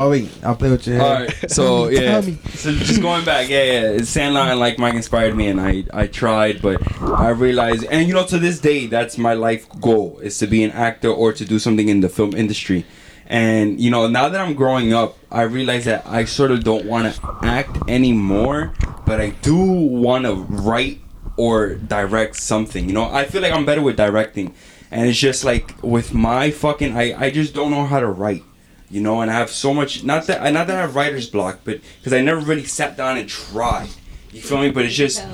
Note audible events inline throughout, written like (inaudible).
Oh wait, I'll play with your hair. All right, so (laughs) yeah, so just going back, yeah, yeah, Sandlot and like Mike inspired me, and I I tried, but I realized, and you know, to this day, that's my life goal is to be an actor or to do something in the film industry. And you know, now that I'm growing up, I realize that I sort of don't want to act anymore, but I do want to write or direct something. You know, I feel like I'm better with directing, and it's just like with my fucking, I I just don't know how to write you know, and I have so much. Not that not that I have writer's block, but because I never really sat down and tried. You feel me? But it's just.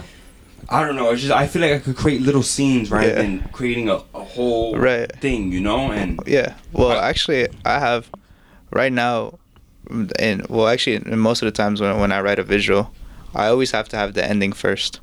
I don't know. It's just I feel like I could create little scenes rather Yeah. than creating a, a whole Right. thing, you know. And Yeah. Well, actually, I have right now, and well, actually, most of the times when when I write a visual, I always have to have the ending first.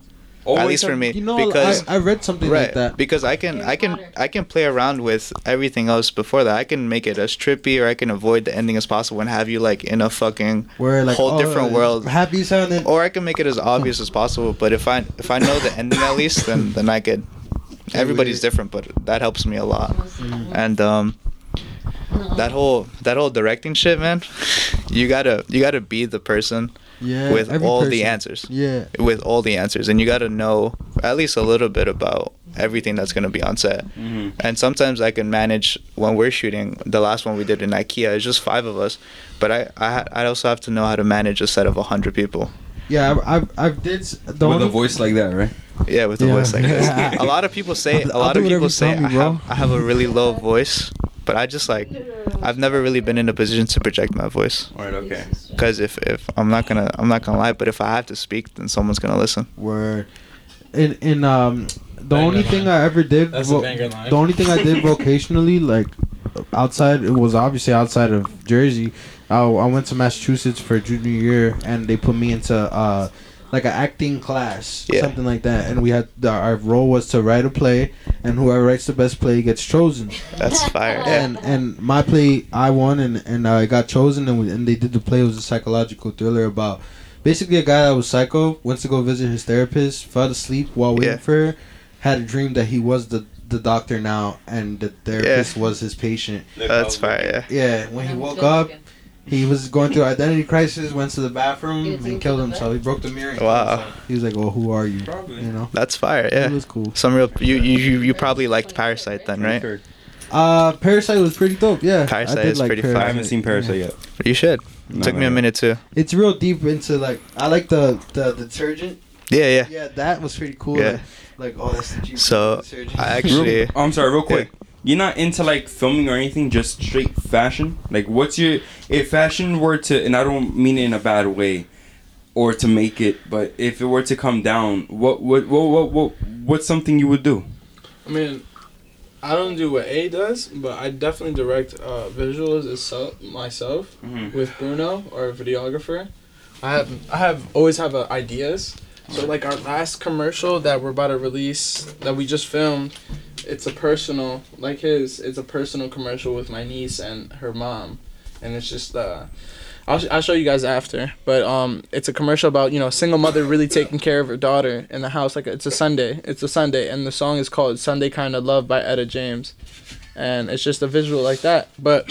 At least for me, You know, because I, I read something right, like that. because I can I can I can play around with everything else before that. I can make it as trippy, or I can avoid the ending as possible and have you like in a fucking Where like whole oh, different world. Happy sounding. Or I can make it as obvious as possible. But if I if I know the ending at least, then then I could. Everybody's different, but that helps me a lot. And um, that whole that whole directing shit, man. (laughs) You gotta you gotta be the person yeah, with every all the answers. Yeah. With all the answers, and you gotta know at least a little bit about everything that's gonna be on set. Mhm. And sometimes I can manage when we're shooting. The last one we did in IKEA, it's just five of us, but I I, I also have to know how to manage a set of hundred people. Yeah, I've, I've, I've did the with a voice like that, right? Yeah, with the Yeah. voice like that. a lot of people say (laughs) a lot of people say me, I have I have a really low voice, but I just like I've never really been in a position to project my voice. All right, okay. Because if, if I'm not gonna I'm not gonna lie, but if I have to speak, then someone's gonna listen. word. In in um the Banger only thing. I ever did That's vo- a line. the only thing I did vocationally like outside it was obviously outside of Jersey. I, I went to Massachusetts for junior year and they put me into uh like an acting class, Yeah. something like that. And we had the, our role was to write a play, and whoever writes the best play gets chosen. That's (laughs) fire. Yeah. And and my play, I won, and and I got chosen, and, we, and they did the play. It was a psychological thriller about basically a guy that was psycho went to go visit his therapist, fell asleep while waiting Yeah. for her, had a dream that he was the the doctor now, and the therapist was his patient. That's fire. Yeah. Yeah, when he woke up, he was going through identity crisis, went to the bathroom, and killed himself. He broke the mirror. Wow. himself. He was like, "Well, who are you?" Probably. You know. That's fire. Yeah. It was cool. Some real you you you, you probably liked Parasite then, right? Sure. Uh, Parasite was pretty dope. Yeah, Parasite I did is like pretty I fire. I haven't seen Parasite yet. You should. No, Took no, me a no. minute too. It's real deep into like I like the the detergent. Yeah, yeah. Yeah, that was pretty cool. Yeah. Like, like oh, that's the cheap So. I actually- Real, oh, I'm sorry, real Yeah. You're not into like filming or anything, just straight fashion. Like, what's your if fashion were to, and I don't mean it in a bad way, or to make it, but if it were to come down, what what what what, what what's something you would do? I mean, I don't do what A does, but I definitely direct uh, visuals myself Mhm. with Bruno, our videographer. I have I have always have uh, ideas. So like our last commercial that we're about to release that we just filmed, it's a personal like his. It's a personal commercial with my niece and her mom, and it's just uh. I'll, sh- I'll show you guys after, but um, it's a commercial about you know a single mother really (coughs) taking care of her daughter in the house. Like it's a Sunday, it's a Sunday, and the song is called "Sunday Kind of Love" by Etta James, and it's just a visual like that. But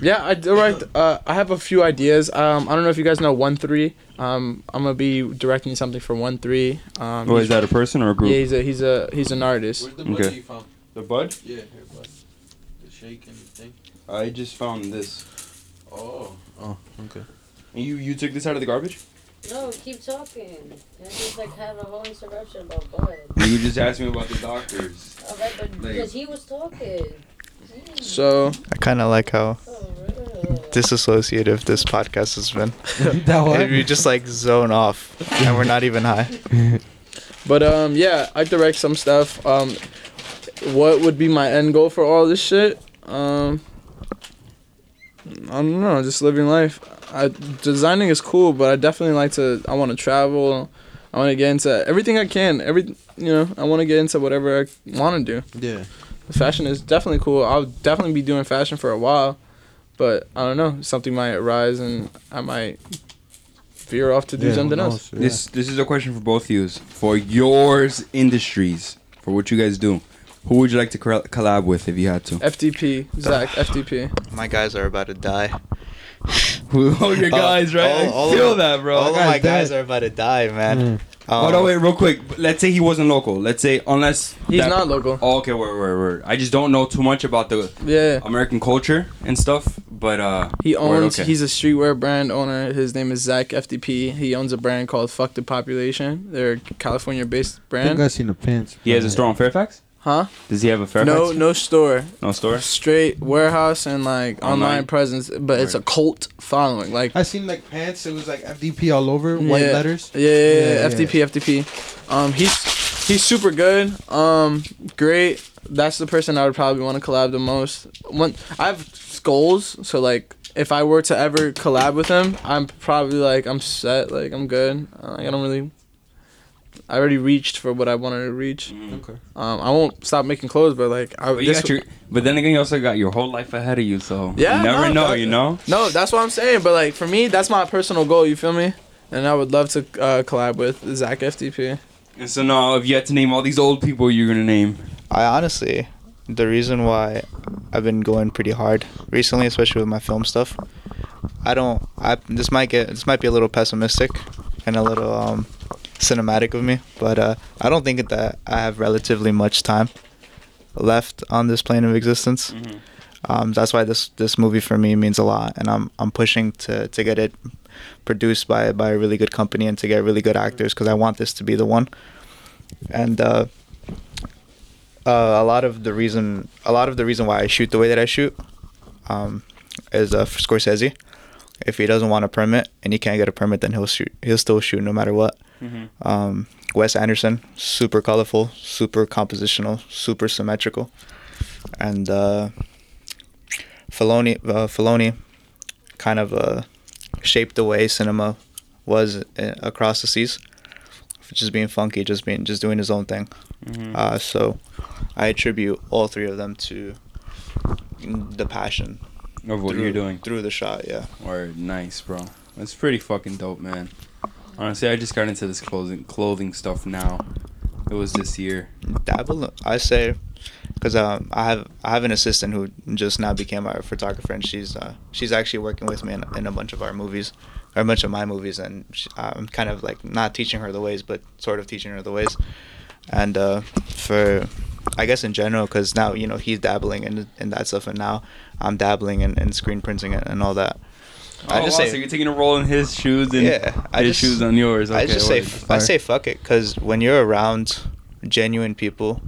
yeah, I direct. Uh, I have a few ideas. Um, I don't know if you guys know One Three. Um, I'm gonna be directing something for One Three. Um, Oh, is that a person or a group? Yeah, he's a he's a he's an artist. the Okay. from? The bud? Yeah, here, bud. The shaking thing. I just found this. Oh. Oh, okay. And you you took this out of the garbage? No, keep talking. And just like have a whole interruption about Bud. You just asked me about the doctors. Alright, but Like- because he was talking. So I kind of like how Oh, really? disassociative this podcast has been. (laughs) that what? we just like zone off, and we're not even high. (laughs) But um, yeah, I direct some stuff. Um, what would be my end goal for all this shit? Um, I don't know, just living life. I designing is cool, but I definitely like to. I want to travel. I want to get into everything I can. Every you know, I want to get into whatever I want to do. Yeah. Fashion is definitely cool. I'll definitely be doing fashion for a while, but I don't know. Something might arise, and I might veer off to do Yeah, something else. Yeah. This this is a question for both of you. For yours industries, for what you guys do, who would you like to collab with if you had to? FTP, Zach, FTP. My guys are about to die. (laughs) all your guys, right? all- I all feel of- that, bro. All of guy's my guys dead. are about to die, man. Mm. Um, Oh no, wait, real quick. Let's say he wasn't local. Let's say unless He's that- not local. Oh, okay, word, word, word. I just don't know too much about the Yeah. American culture and stuff. But uh, He word, owns. okay. He's a streetwear brand owner. His name is Zach FTP. He owns a brand called Fuck the Population. They're a California-based I think brand. I seen the pants. he has a store on Fairfax. Huh? Does he have a Fairfax? No, no store. no store. Straight warehouse and like online, Online. presence, but it's a cult following. Like I seen like pants. It was like FTP all over, white Yeah. letters. Yeah, yeah, yeah, Yeah, yeah. FTP, FTP. Um, he's he's super good. Um, great. That's the person I would probably want to collab the most. When I have goals, so like if I were to ever collab with him, I'm probably like I'm set. Like I'm good. Uh, I don't really. I already reached for what I wanted to reach. Okay. Um, I won't stop making clothes, but like I. But, you got your, but then again, you also got your whole life ahead of you, so Yeah, you never no, know, that- you know. No, that's what I'm saying. But like for me, that's my personal goal. You feel me? And I would love to uh, collab with Zach FTP. And so now, if you had to name all these old people, you're gonna name. I honestly, the reason why I've been going pretty hard recently, especially with my film stuff, I don't. I this might get this might be a little pessimistic and a little um, cinematic of me, but uh, I don't think that I have relatively much time left on this plane of existence. Um, that's why this this movie for me means a lot, and I'm I'm pushing to to get it produced by by a really good company and to get really good actors because I want this to be the one. And uh, uh, a lot of the reason a lot of the reason why I shoot the way that I shoot um, is uh, for Scorsese. If he doesn't want a permit and he can't get a permit, then he'll shoot. He'll still shoot no matter what. Um, Wes Anderson, super colorful, super compositional, super symmetrical, and uh, Fellini, uh, Fellini, kind of uh, shaped the way cinema was uh, across the seas. Just being funky, just being, just doing his own thing. Uh, so, I attribute all three of them to the passion Of what through, you're doing. through the shot. Yeah. Or nice, bro. That's pretty fucking dope, man. Honestly, I just got into this clothing clothing stuff now. It was this year. dabble i say because um, i have i have an assistant who just now became our photographer and she's uh, she's actually working with me in, in a bunch of our movies or a bunch of my movies and she, i'm kind of like not teaching her the ways but sort of teaching her the ways and uh, for i guess in general because now you know he's dabbling in, in that stuff and now i'm dabbling in, in screen printing and, and all that I just say Oh, so you're taking a role in his shoes and Yeah, I his just- shoes on yours. Okay, I just say word. I say fuck it because when you're around genuine people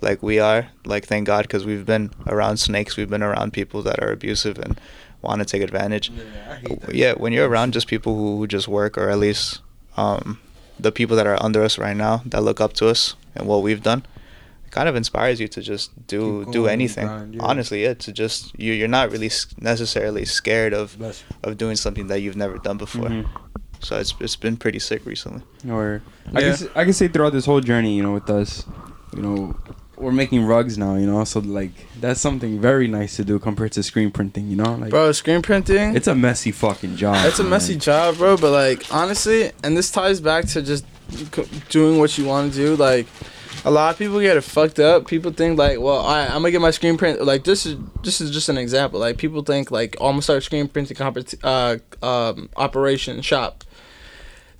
like we are, like thank God because we've been around snakes, we've been around people that are abusive and want to take advantage. Yeah, I hate that. Yeah, when you're around just people who, who just work or at least um, the people that are under us right now that look up to us and what we've done, it kind of inspires you to just do Keep do anything. grind, yeah. Honestly, yeah, to just you you're not really necessarily scared of Bless of doing something that you've never done before. Mhm. So it's it's been pretty sick recently. Or I Yeah. guess I can say throughout this whole journey, you know, with us, you know, we're making rugs now, you know, so like that's something very nice to do compared to screen printing, you know, like Bro, screen printing. it's a messy fucking job. It's a messy job, bro. But like honestly, and this ties back to just doing what you want to do. Like a lot of people get it fucked up. People think like, well, I, I'm gonna get my screen print. Like this is this is just an example. Like people think like, oh, I'm gonna start screen printing compet- uh, um, operation shop.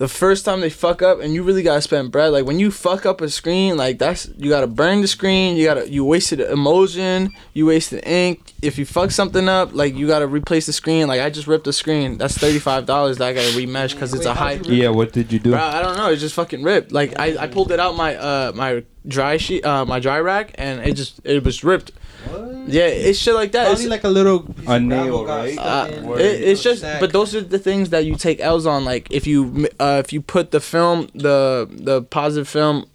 The first time they fuck up and you really gotta spend bread. Like when you fuck up a screen, like that's you gotta burn the screen. You gotta you wasted emulsion. You wasted ink. If you fuck something up, like you gotta replace the screen. Like I just ripped the screen. That's thirty five dollars that I gotta remesh because it's Wait, a high. how'd you rip Yeah, what did you do? Bro, I don't know. It just fucking ripped. Like I, I pulled it out my uh my dry sheet uh my dry rack and it just it was ripped. What? Yeah, it's shit like that. Probably It's, like a little A nail, right? uh, it, it's just, sack. but those are the things that you take L's on. Like if you uh if you put the film the the positive film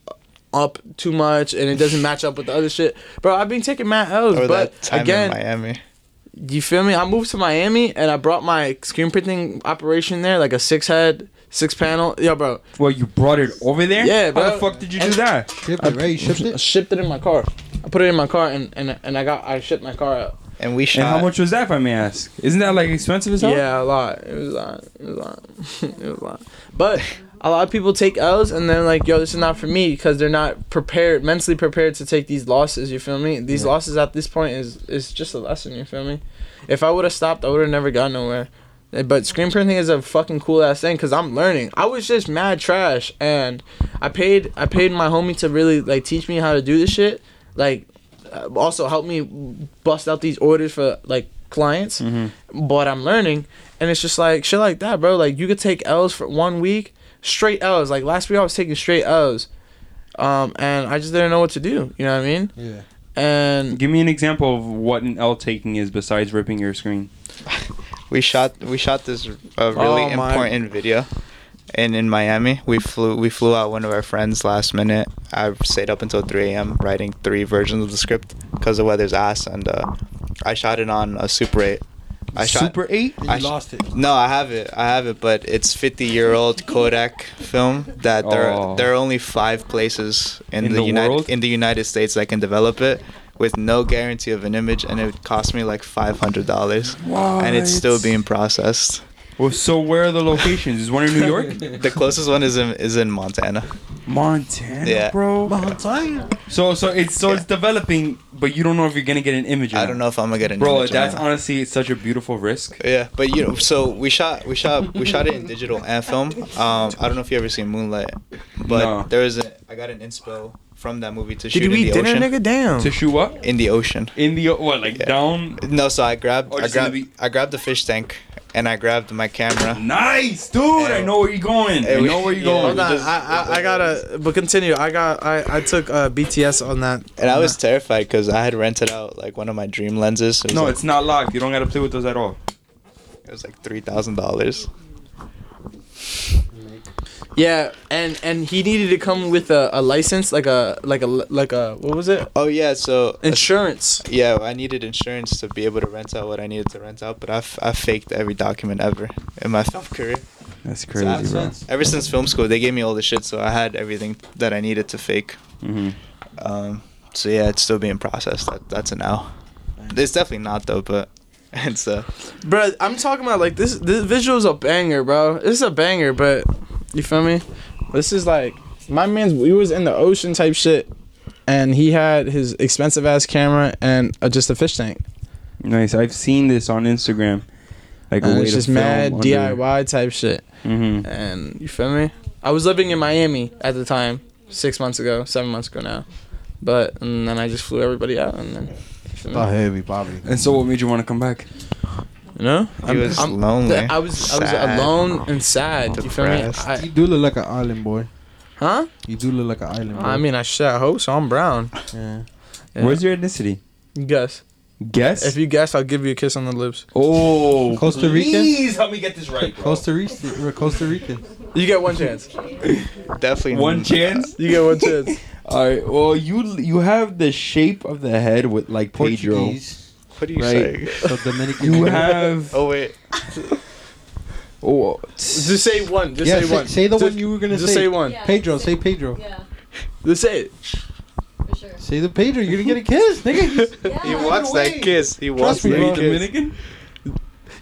up too much and it doesn't match up with the other shit, bro. I've been taking mad L's, Or but that time again, in Miami. you feel me? I moved to Miami and I brought my screen printing operation there, like a six head, six panel. Yo, bro, Well, you brought it over there? Yeah, bro. How the fuck did you do that? Shipped it, right? You shipped I it? shipped it in my car. I put it in my car and and, and I got I shipped my car out. And we shot. And how much was that, if I may ask? Isn't that like expensive as hell? Yeah, a lot. It was a lot. It was a lot. (laughs) it was a lot. But a lot of people take L's and they're like, "Yo, this is not for me," because they're not prepared, mentally prepared to take these losses. You feel me? These losses at this point is is just a lesson. You feel me? If I would have stopped, I would have never got nowhere. Eh, But screen printing is a fucking cool ass thing because I'm learning. I was just mad trash, and I paid I paid my homie to really like teach me how to do this shit. Like, uh, also help me bust out these orders for like clients. But I'm learning, and it's just like shit like that, bro. Like you could take L's for one week, straight L's. Like last week I was taking straight L's, um, and I just didn't know what to do. You know what I mean? Yeah. And Give me an example of what an L taking is besides ripping your screen. (laughs) We shot we shot this uh, really Oh my- important video, and in Miami we flew we flew out one of our friends last minute. I stayed up until 3 a.m. writing three versions of the script because the weather's ass, and uh, I shot it on a Super 8. I shot Super 8? And I you sh- lost it. No, I have it. I have it, but it's 50 year old Kodak film that there Oh. are, there are only five places in, In the, the United world? in the United States that can develop it with no guarantee of an image, and it cost me like five hundred dollars, and it's still being processed. Well, so where are the locations? Is one in New York? (laughs) The closest one is in is in Montana. Montana, Yeah. bro. Montana. So so it's so it's developing, but you don't know if you're gonna get an image. or I not. don't know if I'm gonna get an Bro, image or that's not. honestly such a beautiful risk. Yeah, but you know, so we shot, we shot, we shot it in digital and film. Um, I don't know if you ever seen Moonlight, but No. there was a, I got an inspo from that movie to did shoot you in eat the dinner, ocean. nigga? Damn. To shoot what? In the ocean. In the what? Like Yeah. down? No, so I grabbed, Or I just in grabbed, be- I grabbed the fish tank, and I grabbed my camera. Nice, dude. I know where you're going. I know where you're yeah, going. Hold on, just- I, I, I gotta, but continue. I got, I, I took uh, BTS on that. And I was that. terrified because I had rented out like one of my dream lenses. It No, like, it's not locked. You don't gotta play with those at all. it was like three thousand dollars. Yeah, and and he needed to come with a, a license, like a, like a, like a, what was it? Oh yeah, so Insurance. yeah, I needed insurance to be able to rent out what I needed to rent out, but I, f- I faked every document ever in my (laughs) film career. That's Makes crazy, bro. sense. Ever since film school, they gave me all the shit, so I had everything that I needed to fake. hmm Um, so yeah, it's still being processed. That, that's an L. It's definitely not though, but (laughs) it's uh Bro, I'm talking about like this. This visual's a banger, bro. This is a banger, but you feel me? This is like my man's. We was in the ocean type shit, and he had his expensive ass camera and uh, just a fish tank. Nice. I've seen this on Instagram. Like And it's just mad DIY type shit. hmm And you feel me? I was living in Miami at the time, six months ago, seven months ago now. But and then I just flew everybody out, and then you? Oh, heavy, Bobby. And so, what made you want to come back? You know, he was lonely. I was I was sad, alone and sad. You feel me? I, You do look like an island boy. huh? You do look like an island boy. I mean, I shit. I hope so. I'm brown. yeah. Yeah. Where's your ethnicity? You guess? Guess. If you guess, I'll give you a kiss on the lips. oh, Costa Rican? Please help me get this right, bro. Costa Rican. We're Costa Rican. You get one chance. definitely One chance. You get one chance. (laughs) All right. Well, you you have the shape of the head with like Pedro. Portuguese. What are you Right. saying? (laughs) So Dominican. You have. Oh wait, Oh, uh, Just say one. Just yeah, say say, one. say the Just- one you were gonna Just say. Just say one. Yeah, Pedro, say- say Pedro. Yeah, Just say it. for sure. Say the Pedro. You're gonna get a kiss, nigga. (laughs) Yeah. he wants that kiss. He wants me, that bro. kiss. Dominican.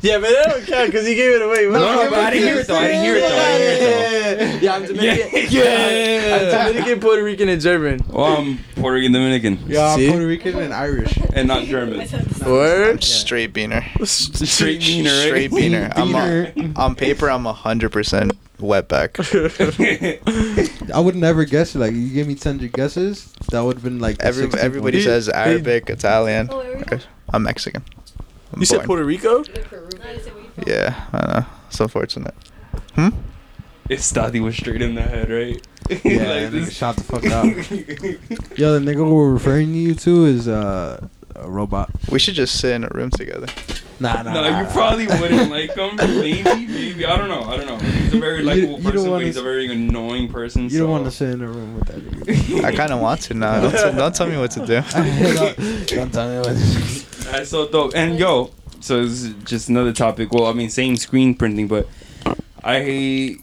Yeah, but that don't count because he gave it away. No, no, but I didn't hear it though. I didn't hear it though. I didn't hear it though. Yeah, I'm Dominican. (laughs) Yeah. I'm Dominican, Puerto Rican, and German. Well, I'm Puerto Rican Dominican Yeah, I'm See? Puerto Rican and Irish. and not German. Word. Straight beaner. (laughs) Straight meaner, right? Straight beaner. I'm a, Beaner. on paper, I'm hundred percent wetback. (laughs) I would never guess it. Like you gave me ten guesses, that would have been like Every, everybody one. says Arabic, Italian. Oh, where are we from? I'm Mexican. I'm You said born. Puerto Rico? You're Peruvian. I said where you from? Yeah, I know. It's unfortunate. Hmm? If Stati was straight in the head, right? Yeah, (laughs) Like nigga this- shot the fuck out. (laughs) Yo, the nigga we're referring to you to is uh, a robot. We should just sit in a room together. Nah, nah. No, nah. you probably (laughs) wouldn't like him. Maybe, maybe. I don't know. I don't know. He's a very likable you don't person, but he's a s- very annoying person. You don't want to sit in a room with that nigga. (laughs) I kind of want to now. Don't, t- don't tell me what to do. don't, (laughs) don't tell me what. to do. That's so dope. And yo, so this is just another topic. Well, I mean, same screen printing, but I,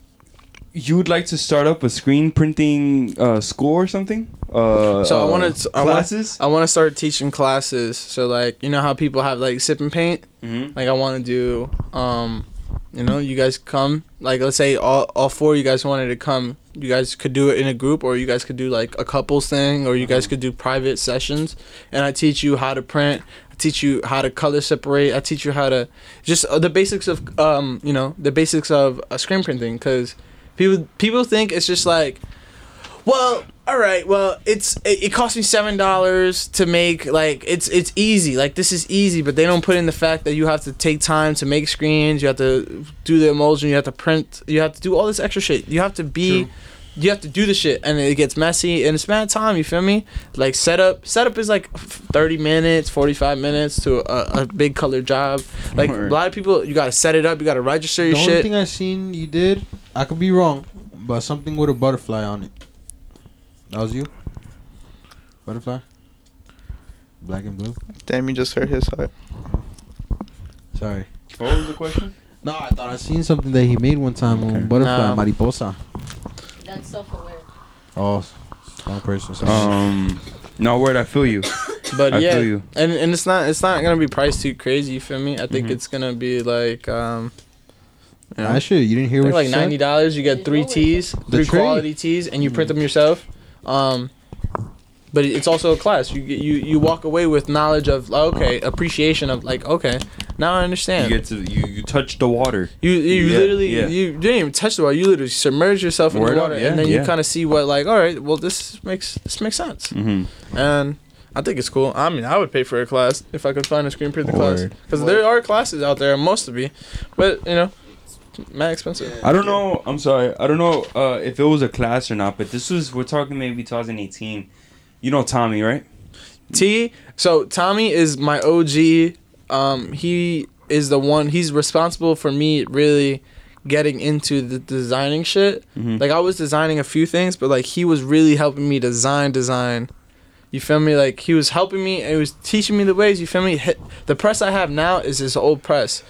you would like to start up a screen printing uh, school or something? Uh, So I uh, wanted to- I wanna- classes. I want to start teaching classes. So like, you know how people have like sip and paint? Mhm. Like I want to do, um, you know, you guys come. Like let's say all all four of you guys wanted to come. You guys could do it in a group, or you guys could do like a couples thing, or you guys could do private sessions. And I teach you how to print. I teach you how to color separate. I teach you how to just uh, the basics of um you know the basics of a screen printing because people people think it's just like well all right well it's it, it cost me seven dollars to make like it's it's easy like this is easy but they don't put in the fact that you have to take time to make screens you have to do the emulsion you have to print you have to do all this extra shit you have to be True. you have to do the shit and it gets messy and it's mad time you feel me like setup setup is like 30 minutes 45 minutes to a, a big color job like Word. a lot of people you gotta set it up you gotta register The your only shit thing I seen you did, I could be wrong, but something with a butterfly on it. That was you. Butterfly. Black and blue. Damn, you just hurt his heart. Sorry. What was the question? No, I thought I seen something that he made one time Okay. on butterfly No. mariposa. That's self-aware. Oh, wrong person. Sorry. Um, no word. I feel you. (laughs) But I yeah, feel you. and and it's not it's not gonna be priced too crazy. You feel me? I think Mhm. it's gonna be like um, you know, I should. You didn't hear I what like she ninety dollars. You get three tees, three tray. quality tees, and you print them yourself. Um, but it's also a class. You you you walk away with knowledge of okay, appreciation of like okay, now I understand. You get to you. You touch the water. You you Yeah, literally yeah. you didn't even touch the water. You literally submerge yourself in Word the up, water, yeah, and then you kind of see what like all right, well this makes this makes sense. Mm-hmm. and I think it's cool. I mean, I would pay for a class if I could find a screen printer class because there are classes out there, most of be, but you know, mad expensive. I don't know. I'm sorry. I don't know uh, if it was a class or not, but this was we're talking maybe 2018. You know Tommy, right? T. So Tommy is my OG. Um, he is the one. He's responsible for me really getting into the designing shit. Mhm. Like I was designing a few things, but like he was really helping me design design. You feel me? Like he was helping me and he was teaching me the ways. You feel me? The press I have now is his old press,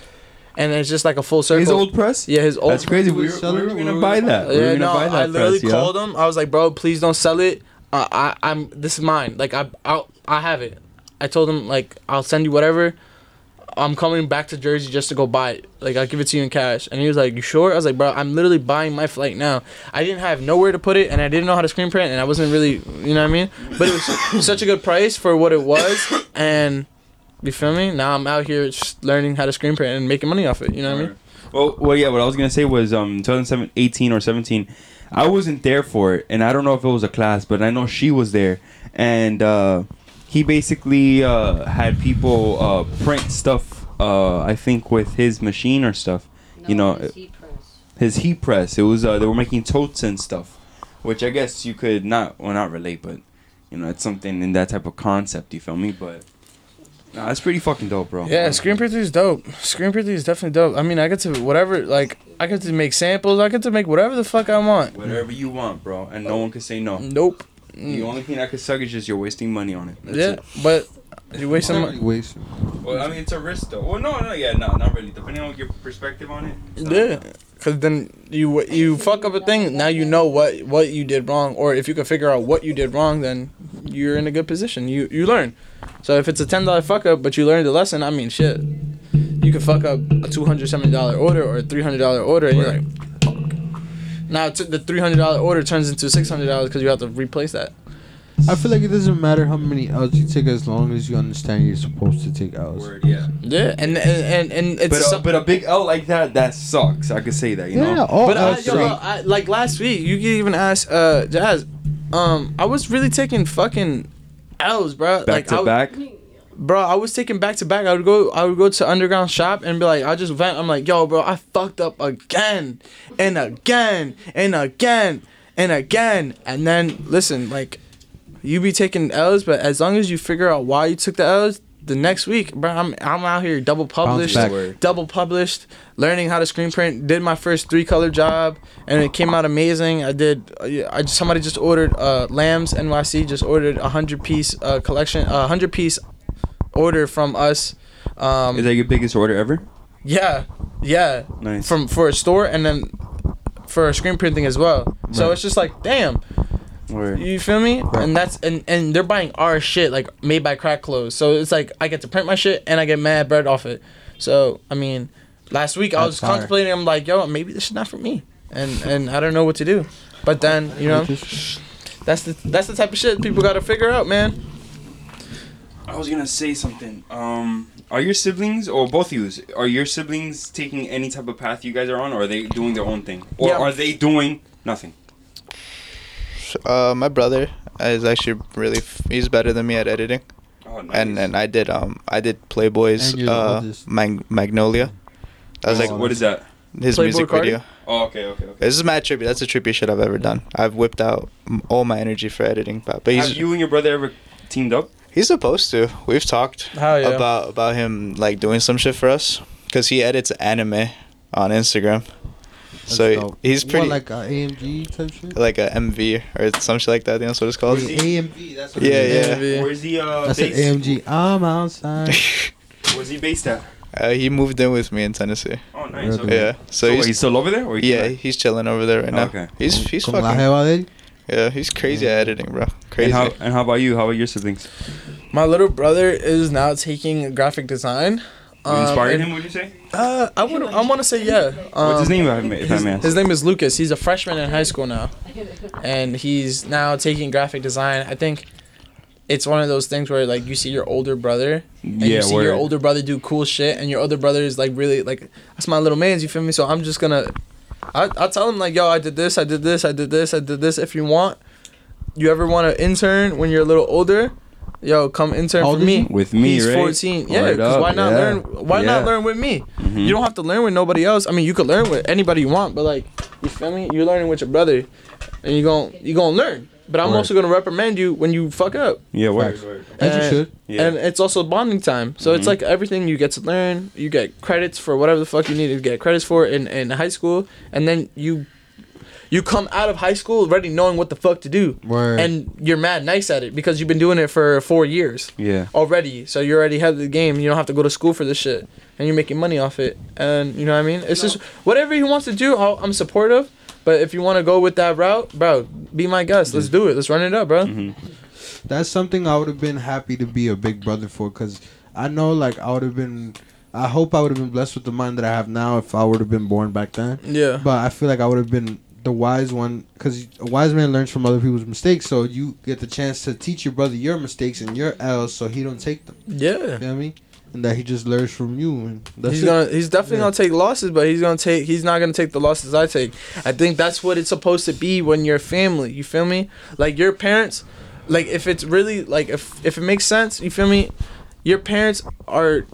and it's just like a full circle. His old press. yeah, his old. That's crazy. We were, we were gonna We buy that. We were yeah, gonna no, buy that I literally press, yeah. called him. I was like, bro, please don't sell it. Uh, I, I'm. This is mine. Like I, I, I have it. I told him like I'll send you whatever. I'm coming back to Jersey just to go buy it. Like I'll give it to you in cash. And he was like, "You sure?" I was like, "Bro, I'm literally buying my flight now. I didn't have nowhere to put it, and I didn't know how to screen print, and I wasn't really, you know what I mean? But it was (laughs) such a good price for what it was, and you feel me? Now I'm out here just learning how to screen print and making money off it. You know what I mean? Well, well, yeah. What I was gonna say was, um, 2018 or 17. I wasn't there for it, and I don't know if it was a class, but I know she was there, and uh, he basically uh, had people uh, print stuff. Uh, I think with his machine or stuff. You know, it's heat press. his heat press. It was uh, they were making totes and stuff, which I guess you could not well not relate, but you know it's something in that type of concept. You feel me? But nah, it's pretty fucking dope, bro. Yeah, screen printing is dope. Screen printing is definitely dope. I mean, I get to whatever, like, I get to make samples. I get to make whatever the fuck I want. Whatever you want, bro, and no one can say no. Nope. The only thing I could suck is just you're wasting money on it. That's yeah, it. but you waste some money. Waste. Well, I mean, it's a risk though. Well, no, no, yeah, no, not really. Depending on your perspective on it. Yeah, cause then you you fuck up a thing. Now you know what what you did wrong, or if you can figure out what you did wrong, then you're in a good position. You you learn. So if it's a ten dollar fuck up, but you learned the lesson, I mean, shit, you can fuck up a two hundred seventy dollar order or a three hundred dollar order, and you're like, fuck. Now t- the three hundred dollar order turns into six hundred dollars because you have to replace that. I feel like it doesn't matter how many L's you take as long as you understand you're supposed to take L's. Word, yeah. Yeah, and and and, and it's But a, some- but a big L like that, that sucks. I could say that, you Yeah, know. all But I, L's yo, suck. bro, I, like last week, you can even ask uh Jazz. Um, I was really taking fucking L's, bro. Back like, to I, back. bro. I was taking back to back. I would go, I would go to underground shop and be like, I just vent. I'm like, yo, bro, I fucked up again and again and again and again. And then listen, like, you be taking L's, but as long as you figure out why you took the L's. The next week, bro, I'm I'm out here double published, double published, learning how to screen print. Did my first three color job, and it came out amazing. I did. yeah, I just, somebody just ordered uh, Lambs NYC just ordered a hundred piece uh, collection, a hundred piece order from us. Um, Is that your biggest order ever? yeah, yeah, Nice. from for a store and then for a screen printing as well. So it's just like, damn, Word. you feel me? And that's and and they're buying our shit like made by crack clothes. So it's like I get to print my shit and I get mad bread off it. So I mean, last week I was fire. contemplating. I'm like, yo, maybe this is not for me, and and I don't know what to do. But then you know, that's the that's the type of shit people got to figure out, man. I was gonna say something. Um, are your siblings or both of you? Are your siblings taking any type of path you guys are on, or are they doing their own thing, or Yeah. are they doing nothing? Uh, my brother is actually really. F- he's better than me at editing, Oh, nice. and and I did um I did Playboi's And you're the uh oldest. Mag- Magnolia. That was Oh, like what is that? his Playboi music Carti? video. Oh, okay, okay, okay. This is mad trippy. That's the trippy shit I've ever done. I've whipped out all my energy for editing, but but Have you and your brother ever teamed up? he's supposed to. We've talked Hell yeah. about about him like doing some shit for us because he edits anime on Instagram. That's so dope. he's What, pretty like an AMG type shit. like a MV or some shit like that. You know what it's called? Where's he? AMV. That's what Yeah, yeah. AMV. Where's he uh, That's an? AMG. I'm outside. (laughs) Where's he based at? uh, he moved in with me in Tennessee. Oh, nice. Okay. Yeah, So, so wait, he's, he's still over there, or he yeah came he's chilling over there right now. Okay. He's he's Como fucking jeva de él. yeah he's crazy at editing, bro. Crazy. And how and how about you? How about your siblings? My little brother is now taking graphic design. You Um, inspired and- him? Would you say? Uh, I would. I want to say yeah. Um, What's his name? If I may- I His, may his name is Lucas. He's a freshman in high school now, and he's now taking graphic design. I think it's one of those things where like you see your older brother and you see your older brother do cool shit, and your older brother is like really like that's my little man's. You feel me? So I'm just gonna, I I tell him like yo, I did this, I did this, I did this, I did this. If you want, you ever want to intern when you're a little older, yo, come intern How for me. With me, He's right? 14. Yeah, Word because why not yeah. learn? Why not learn with me? Mhm. You don't have to learn with nobody else. I mean, you could learn with anybody you want, but like, you feel me? You're learning with your brother, and you gon' you're gonna learn. But I'm Word. also gonna reprimand you when you fuck up. Yeah, word. Facts. word. As you should. Yeah. And it's also bonding time. So it's Mhm. like everything you get to learn. You get credits for whatever the fuck you need to get credits for in, in high school, and then you you come out of high school already knowing what the fuck to do, Word. and you're mad nice at it because you've been doing it for four years yeah. already. So you're already have the game. You don't have to go to school for this shit, and you're making money off it. And you know what I mean? It's just whatever he wants to do. I'll, I'm supportive. But if you want to go with that route, bro, be my guest. Let's do it. Let's run it up, bro. hmm that's something I would have been happy to be a big brother for because I know like I would have been. I hope I would have been blessed with the mind that I have now if I would have been born back then. Yeah. But I feel like I would have been the wise one because a wise man learns from other people's mistakes. So you get the chance to teach your brother your mistakes and your L's, so he don't take them. Yeah. You know I mean? And that he just learns from you. And that's he's it. gonna he's definitely Yeah. gonna take losses, but he's gonna take he's not gonna take the losses I take. I think that's what it's supposed to be when you're family. You feel me? Like your parents, like if it's really like if if it makes sense, you feel me? Your parents are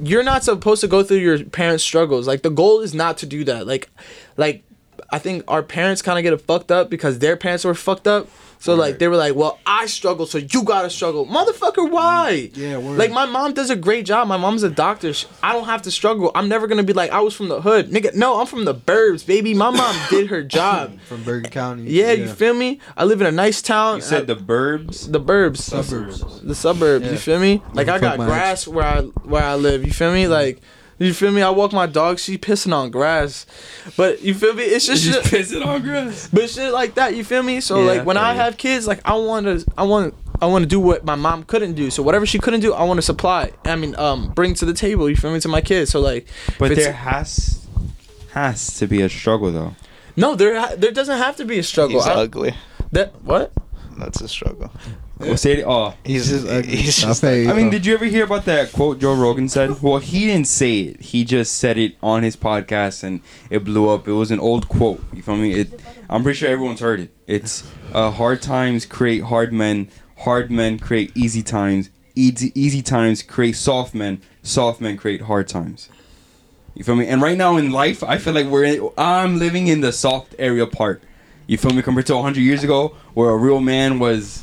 you're not supposed to go through your parents' struggles. Like the goal is not to do that. Like like I think our parents kind of get it fucked up because their parents were fucked up. So like they were like, "Well, I struggle, so you gotta struggle, motherfucker. Why? Yeah, word. Like my mom does a great job. My mom's a doctor. Sh- I don't have to struggle. I'm never gonna be like I was from the hood, nigga. No, I'm from the burbs, baby. My mom (laughs) did her job. (laughs) from Bergen County. Yeah, you feel me? I live in a nice town. You said the burbs. the burbs, suburbs. the suburbs. Yeah. You feel me? Like I got my grass where I where I live. You feel me? Like. You feel me? I walk my dog. She pissing on grass, but you feel me? It's just, Just shit, pissing on grass. but shit like that. You feel me? So Yeah, like when I I have kids, like I want to, I want, I want to do what my mom couldn't do. So whatever she couldn't do, I want to supply. I mean, um, bring to the table. You feel me? To my kids. So like, But there has has to be a struggle though. no, there, there doesn't have to be a struggle. He's I- ugly. that what? That's a struggle. Well, say it. Oh, He's Just ugly. he's just it. I mean, did you ever hear about that quote Joe Rogan said? (laughs) Well, he didn't say it. He just said it on his podcast, and it blew up. It was an old quote. You feel me? It. I'm pretty sure everyone's heard it. It's uh, hard times create hard men. Hard men create easy times. Easy easy times create soft men. Soft men create hard times. You feel me? And right now in life, I feel like we're. In, I'm living in the soft area part. You feel me? Compared to 100 years ago, where a real man was.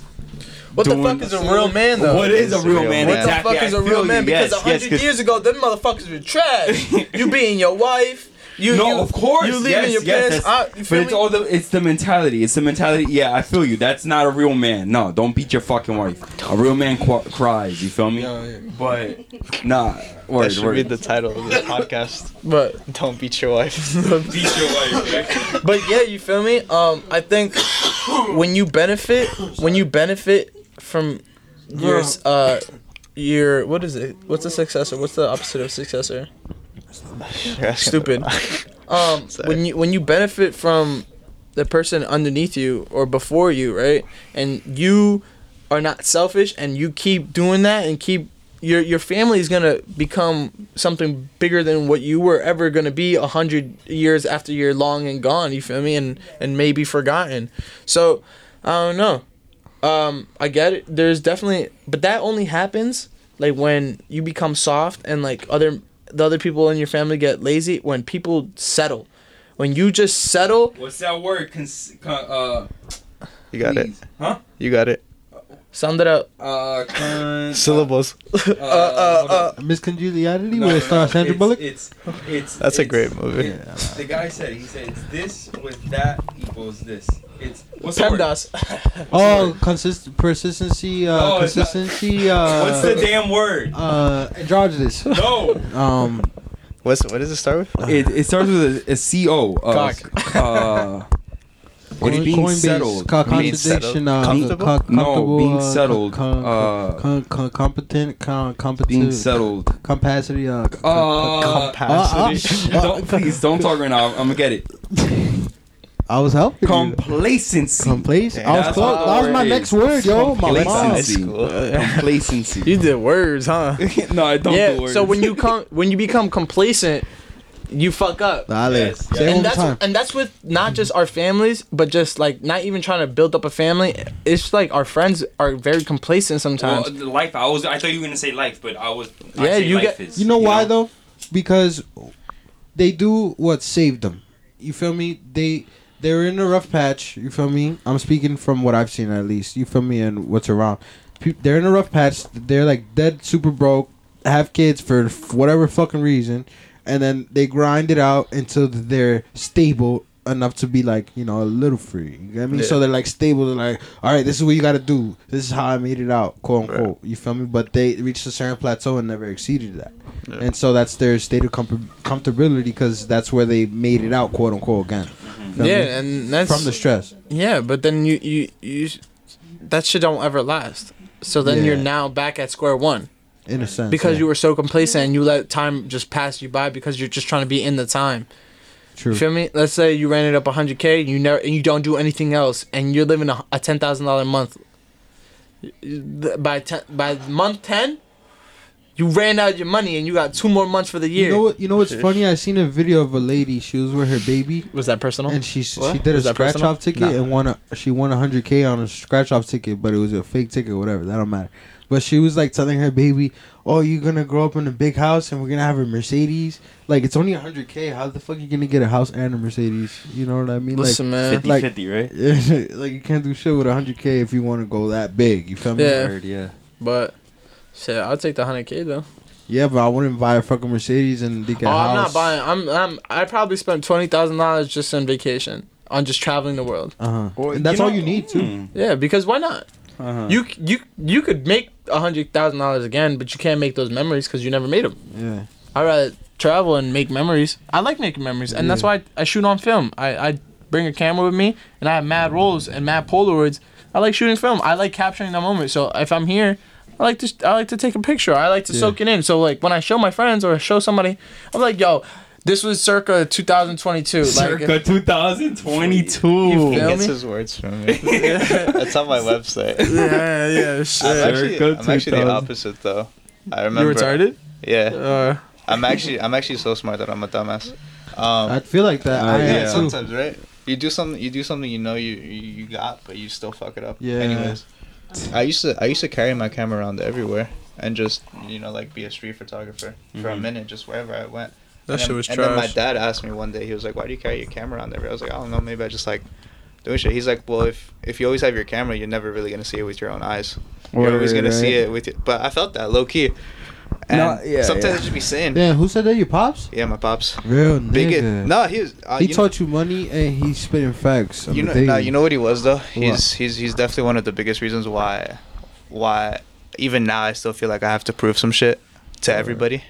What doing- the fuck is a real man though? What is a real real man? man. What Exactly. the fuck is a real man? you. Because Yes, a yes, hundred 'cause- years ago, them motherfuckers were trash. (laughs) you being your wife. You, no, you, of course. You leaving yes, your yes, parents. that's- out, you but feel it's me? all the it's the mentality. It's the mentality. Yeah, I feel you. That's not a real man. No, don't beat your fucking wife. A real man qu- cries. You feel me? No, but nah, (laughs) word, that should word. be the title of this podcast. but Don't beat your wife. (laughs) Don't beat your wife. but yeah, you feel me? Um, I think when you benefit, when you benefit from your uh, your what is it? What's the successor? What's the opposite of successor? (laughs) Stupid. Um, when you when you benefit from the person underneath you or before you, right? And you are not selfish and you keep doing that and keep your your family is gonna become something bigger than what you were ever gonna be a hundred years after you're long and gone. You feel me? And and maybe forgotten. So I don't know. Um, I get it. There's definitely, but that only happens like when you become soft and like other the other people in your family get lazy. When people settle, when you just settle. What's that word? Cons- con- uh, You got it. Huh? You got it. Sound it up. Uh, con- Syllables. Uh, uh, (laughs) hold up. Miss Congeniality No, with no, Star no, Sandra it's, Bullock. It's, it's, That's a great movie. Yeah. The guy said, he said, it's this with that equals this. It's, what's the word? PEMDAS. (laughs) Oh, consist persistency, uh, No, consistency. Uh, What's the damn word? uh, androgynous. No. (laughs) Um, What's what does it start with? It, it starts with a, a C-O. Uh, Cock. Uh, Coin- it's being Coinbase, settled. co- Being contradiction. Uh, Comfortable? co- No, comfortable, being uh, settled, uh, con- con- competent. Con- competent. being settled. Capacity. Uh, co- Uh, Capacity. uh, (laughs) don't, please, don't talk right now. I'm gonna get it. I was helping. you. Complacency. Complacency. I was close. That was my next word, yo. My. Complacency. Complacency. You did words, huh? (laughs) no, I don't do yeah. words. So when you come, when you become complacent, you fuck up. Dale. Yes, Say and that's time. and that's with not just our families, but just like not even trying to build up a family. It's like our friends are very complacent sometimes. the life. I was. I thought you were gonna say life, but I was. I Yeah, say you life get- Is, You know why though? Because they do what saved them. You feel me? They they're in a rough patch. You feel me? I'm speaking from what I've seen at least. You feel me? And what's around. Pe- They're in a rough patch. They're like dead, super broke, have kids for f- whatever fucking reason, and then they grind it out until they're stable enough to be like you know a little free. You get me? Yeah. So they're like stable. They're like, all right, this is what you got to do. This is how I made it out, quote Right. unquote. You feel me? But they reached a certain plateau and never exceeded that. Yeah. And so that's their state of com- comfortability because that's where they made it out, quote unquote, again. Feel me? yeah, and that's from the stress. yeah. But then you you you that shit don't ever last. So then you're now back at square one In a sense, because yeah. you were so complacent and you let time just pass you by because you're just trying to be in the time. true. You feel me? Let's say you ran it up 100k, you never and you don't do anything else, and you're living a, a ten thousand dollar month. Th- By ten, by month ten, you ran out of your money and you got two more months for the year. You know what? You know what's funny? I seen a video of a lady. She was with her baby, Was that personal? and she she did a Was that scratch personal? off ticket Nah. and won a she won a hundred k on a scratch off ticket, but it was a fake ticket, whatever. That don't matter. But she was like telling her baby, "Oh, you're gonna grow up in a big house, and we're gonna have a Mercedes. Like it's only a hundred k. How the fuck are you gonna get a house and a Mercedes? You know what I mean? Listen, man. 50 like- 50, right? Like, (laughs) like you can't do shit with a hundred k if you want to go that big. You feel me? Yeah. Word, yeah. But shit, I'll take the 100k though. Yeah, but I wouldn't buy a fucking Mercedes and dig a Oh, house. I'm not buying. I'm I'm I probably spent twenty thousand dollars just on vacation on just traveling the world. Uh huh. Well, and that's you all know- you need too. Hmm. Yeah, because why not? Uh-huh. You you you could make a hundred thousand dollars again, but you can't make those memories because you never made them. Yeah. I rather travel and make memories. I like making memories, and that's Yeah. why I, shoot on film. I, I bring a camera with me, and I have mad rolls and mad Polaroids. I like shooting film. I like capturing the moment. So if I'm here, I like to I like to take a picture. I like to Yeah. soak it in. So like when I show my friends or show somebody, I'm like, yo, this was circa 2022. Circa Like, 2022. You He feel gets me? his words from me. (laughs) That's on my website. (laughs) yeah, yeah, I'm actually, I'm actually the opposite though. I remember. You remember. retarded? Yeah, Uh, I'm actually I'm actually so smart that I'm a dumbass. Um, I feel like that. Uh, I yeah, yeah. sometimes right. You do something. You do something. You know you you you got, but you still fuck it up. Yeah. Anyways, I used to I used to carry my camera around everywhere and just you know like be a street photographer for a Mhm. minute, just wherever I went. that and shit then, was and trash. then my dad asked me one day. He was like, "Why do you carry your camera around everywhere?" I was like, "I don't know. Maybe I just like doing shit." He's like, "Well, if if you always have your camera, you're never really gonna see it with your own eyes. You're always gonna see it with you." But I felt that low key. And No, yeah, sometimes yeah. I just be saying, Damn, who said that? Your pops? "Yeah, my pops." Real Big nigga. No, he was. Uh, he you know- taught you money and he's spitting facts. on you know, daily. no, you know what he was though. He's he's he's definitely one of the biggest reasons why, why even now I still feel like I have to prove some shit to everybody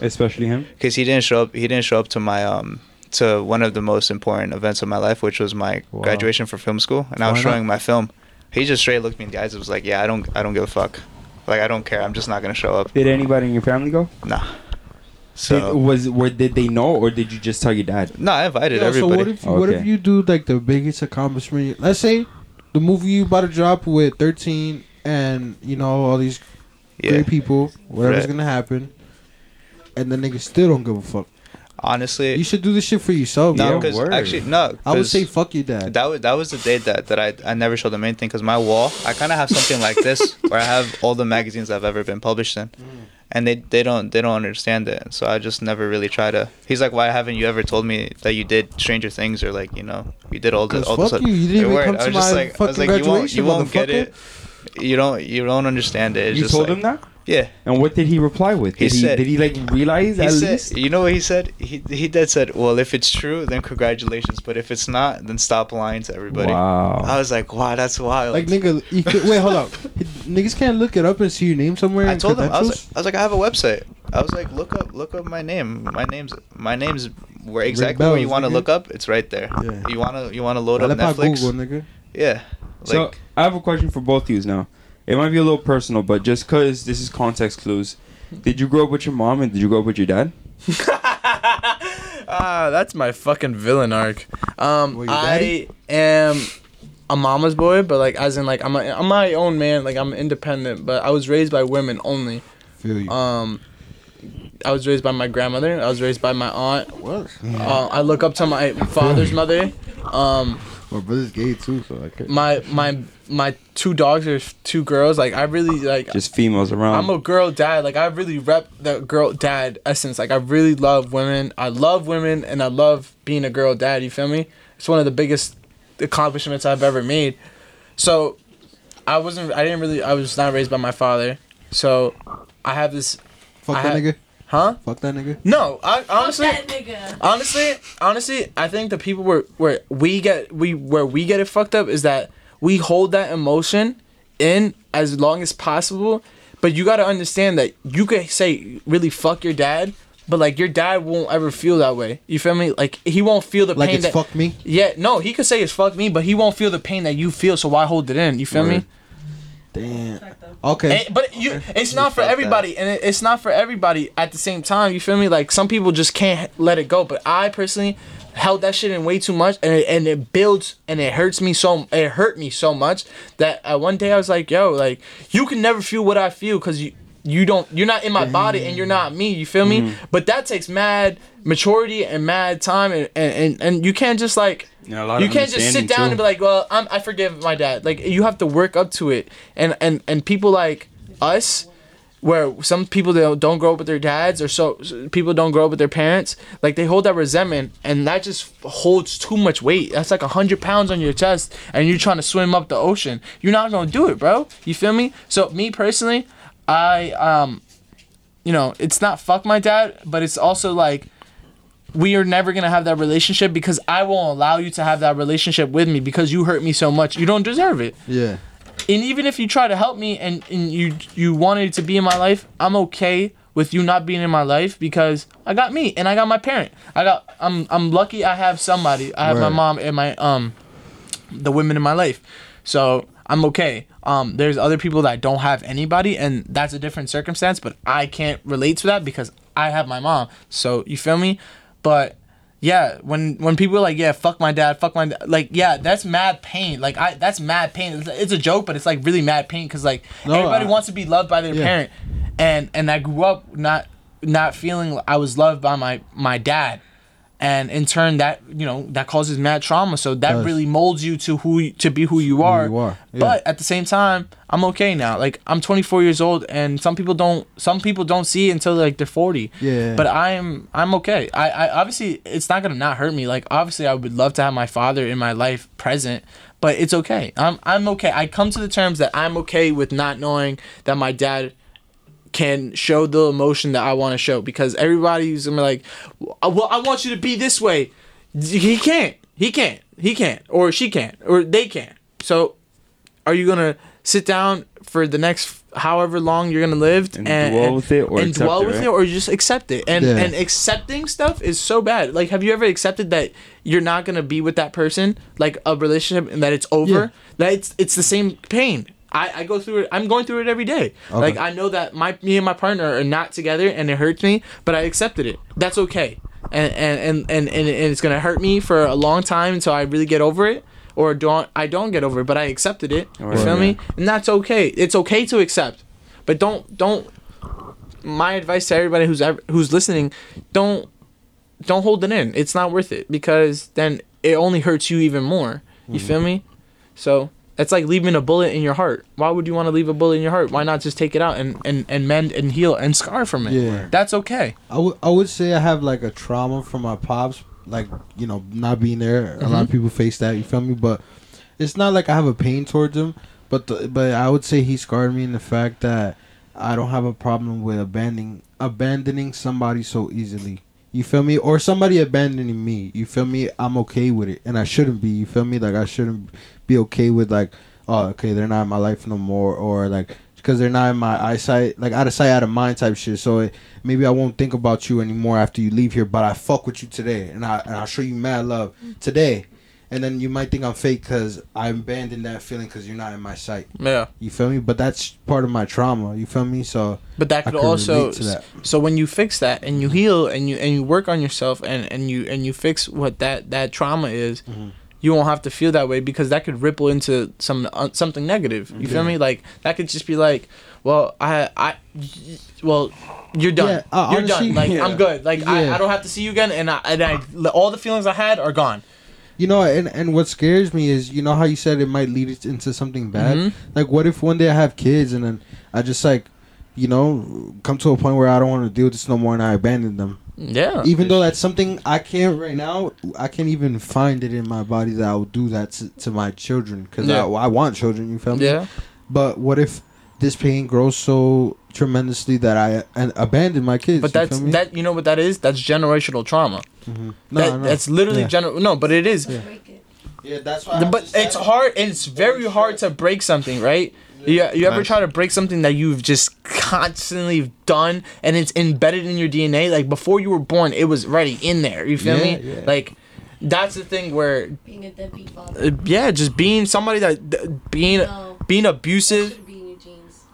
Especially him. because he didn't show up. He didn't show up to my um to one of the most important events of my life, which was my Wow. graduation for film school, and I was Why not? showing my film. He just straight looked me in the eyes. and was like, "Yeah, I don't I don't give a fuck. Like I don't care. I'm just not gonna show up. Did anybody in your family go? Nah." Did, So was where did they know or did you just tell your dad? no, I invited Yo, so everybody. what if what if you do like the biggest accomplishment? Let's say the movie you about to drop with thirteen, and you know all these Yeah. great people, whatever's Right. gonna happen, and the niggas still don't give a fuck. Honestly, You should do this shit for yourself, no, because actually no. I would say fuck your dad. that was that was the day that that I I never showed the main thing because my wall I kind of have something like this (laughs) where I have all the magazines I've ever been published in, mm. and they they don't they don't understand it. So I just never really try to. He's like, why haven't you ever told me that you did Stranger Things or like you know you did all the 'Cause all fuck this. you, you didn't even come I to was just my like, I was fucking like, you won't you won't get it. You don't you don't understand it. It's you told like, him that, Yeah. and what did he reply with? He Did he, said- did he like realize He at said, least? you know what he said? He he did said, well, if it's true, then congratulations. But if it's not, then stop lying to everybody. I was like, wow, that's wild. Like nigga, you could, wait, hold up. (laughs) Niggas can't look it up and see your name somewhere. I in told him I was, like. I was like, I have a website. I was like, look up, look up my name. My name's, my name's where Ring exactly where you want to look up. It's right there. Yeah. You wanna, you wanna load Dale up Netflix. Google, nigga. Yeah. So I have a question for both of you now. It might be a little personal, but just cause this is context clues. Did you grow up with your mom and did you grow up with your dad? (laughs) Ah, that's my fucking villain arc. Um, What, your I daddy? am a mama's boy, but like as in like I'm a, I'm my own man. Like I'm independent, but I was raised by women only. Feel you. Um, I was raised by my grandmother. I was raised by my aunt. what? Uh, I look up to my father's mother. Um, My brother's gay too, so I can't. my my my two dogs are two girls. Like I really like. Just females around. I'm a girl dad. Like I really rep the girl dad essence. Like I really love women. I love women and I love being a girl dad. You feel me? It's one of the biggest accomplishments I've ever made. So I wasn't. I didn't really. I was not raised by my father. So I have this. Fuck I that had- nigga. Huh? Fuck that nigga. No. I honestly. Fuck that nigga. honestly, honestly, I think the people where where we get we where we get it fucked up is that we hold that emotion in as long as possible, but you got to understand that you could say really fuck your dad, but like your dad won't ever feel that way. You feel me? Like he won't feel the Like pain Like it's that fuck me. Yeah, no, he could say it's fuck me, but he won't feel the pain that you feel. So why hold it in? You feel me? Damn. Okay. And- but you, it's not for felt that. everybody, and it, it's not for everybody at the same time. You feel me? Like some people just can't let it go, but I personally held that shit in way too much, and it, and it builds and it hurts me so. It hurt me so much that uh, one day I was like, "Yo, like you can never feel what I feel because you." You don't. You're not in my body, and you're not me. You feel me? But that takes mad maturity and mad time, and and, and, and you can't just like Yeah, you can't just sit down too. and be like, "Well, I'm, I forgive my dad." Like you have to work up to it, and and and people like us, where some people don't don't grow up with their dads, or so people don't grow up with their parents. Like they hold that resentment, and that just holds too much weight. That's like a hundred pounds on your chest, and you're trying to swim up the ocean. You're not gonna do it, bro. You feel me? So me personally, I um, you know, it's not fuck my dad, but it's also like we are never gonna have that relationship because I won't allow you to have that relationship with me because you hurt me so much. You don't deserve it. Yeah. And even if you try to help me and, and you you wanted to be in my life, I'm okay with you not being in my life because I got me and I got my parent. I got I'm I'm lucky I have somebody. I have my mom and my um the women in my life. So I'm okay. Um, there's other people that don't have anybody, and that's a different circumstance. But I can't relate to that because I have my mom. So you feel me? But yeah, when when people are like, yeah, fuck my dad, fuck my dad, like yeah, that's mad pain. Like I, that's mad pain. It's, it's a joke, but it's like really mad pain because like No, everybody I- wants to be loved by their Yeah. parent, and and I grew up not not feeling I was loved by my my dad and in turn that you know that causes mad trauma. So that really molds you to who to be who you are, you are, yeah. but at the same time i'm okay now. Like i'm 24 years old and some people don't some people don't see it until like they're 40 Yeah. but i'm i'm okay. I, I obviously it's not gonna not hurt me. Like obviously i would love to have my father in my life present but it's okay. I'm i'm okay. I come to the terms that i'm okay with not knowing that my dad can show the emotion that I want to show because everybody's gonna be like, uh, well, I want you to be this way. He can't. He can't. He can't. Or she can't. Or they can't. So, are you gonna sit down for the next however long you're gonna live And dwell with it or and dwell it, with right? it, or you just accept it? And Yeah. and accepting stuff is so bad. Like, have you ever accepted that you're not gonna be with that person, like a relationship, and that it's over? Yeah. That it's it's the same pain. I, I go through it. I'm going through it every day. Okay. Like I know that my me and my partner are not together, and it hurts me, but I accepted it. That's okay. And and and and, and, it's gonna hurt me for a long time until I really get over it. or don't I don't get over it, but I accepted it. You Right. feel me? And that's okay. It's okay to accept, but don't don't. My advice to everybody who's ever, who's listening, don't don't hold it in. It's not worth it because then it only hurts you even more. You mm-hmm. feel me? So it's like leaving a bullet in your heart. Why would you want to leave a bullet in your heart? Why not just take it out and, and, and mend and heal and scar from it? Yeah. That's okay. I would I would say I have like a trauma from my pops, like you know not being there. A lot of mm-hmm. people face that. You feel me? But it's not like I have a pain towards him. But the, but I would say he scarred me in the fact that I don't have a problem with abandoning abandoning somebody so easily. You feel me? Or somebody abandoning me. You feel me? I'm okay with it, and I shouldn't be. You feel me? Like I shouldn't be okay with like, oh, okay, they're not in my life no more, or like because they're not in my eyesight, like out of sight, out of mind type shit. So it, maybe I won't think about you anymore after you leave here, but I fuck with you today, and I and I'll show you mad love today, and then you might think I'm fake because I abandoned that feeling because you're not in my sight. Yeah. You feel me? But that's part of my trauma. You feel me? So But that I could also that. so when you fix that and you heal and you and you work on yourself and and you and you fix what that that trauma is, Mhm. you won't have to feel that way because that could ripple into some uh, something negative. You feel me? Like that could just be like, well, I I well, you're done. Yeah, uh, you're honestly- done. Like Yeah. I'm good. Like I, I don't have to see you again and I and I all the feelings I had are gone. You know, and and what scares me is, you know how you said it might lead into something bad. Mhm. Like, what if one day I have kids and then I just like, you know, come to a point where I don't want to deal with this no more and I abandon them. Yeah. Even though that's something I can't right now, I can't even find it in my body that I would do that to, to my children because Yeah. I, I want children. You feel me? Yeah. But what if this pain grows so tremendously that I and abandon my kids? But that's feel me? that you know what that is? That's generational trauma. Mhm. No, that, no. That's literally Yeah. general. No, but it is. Yeah. Break it. Yeah, that's why. But it's hard. It's very hard to break something, right? You, you ever try to break something that you've just constantly done and it's embedded in your DNA? Like before you were born, it was already in there. You feel Yeah, me? yeah. Like that's the thing where, Being a deadbeat father. uh, yeah, just being somebody that th- being No. being abusive. Should be in your genes.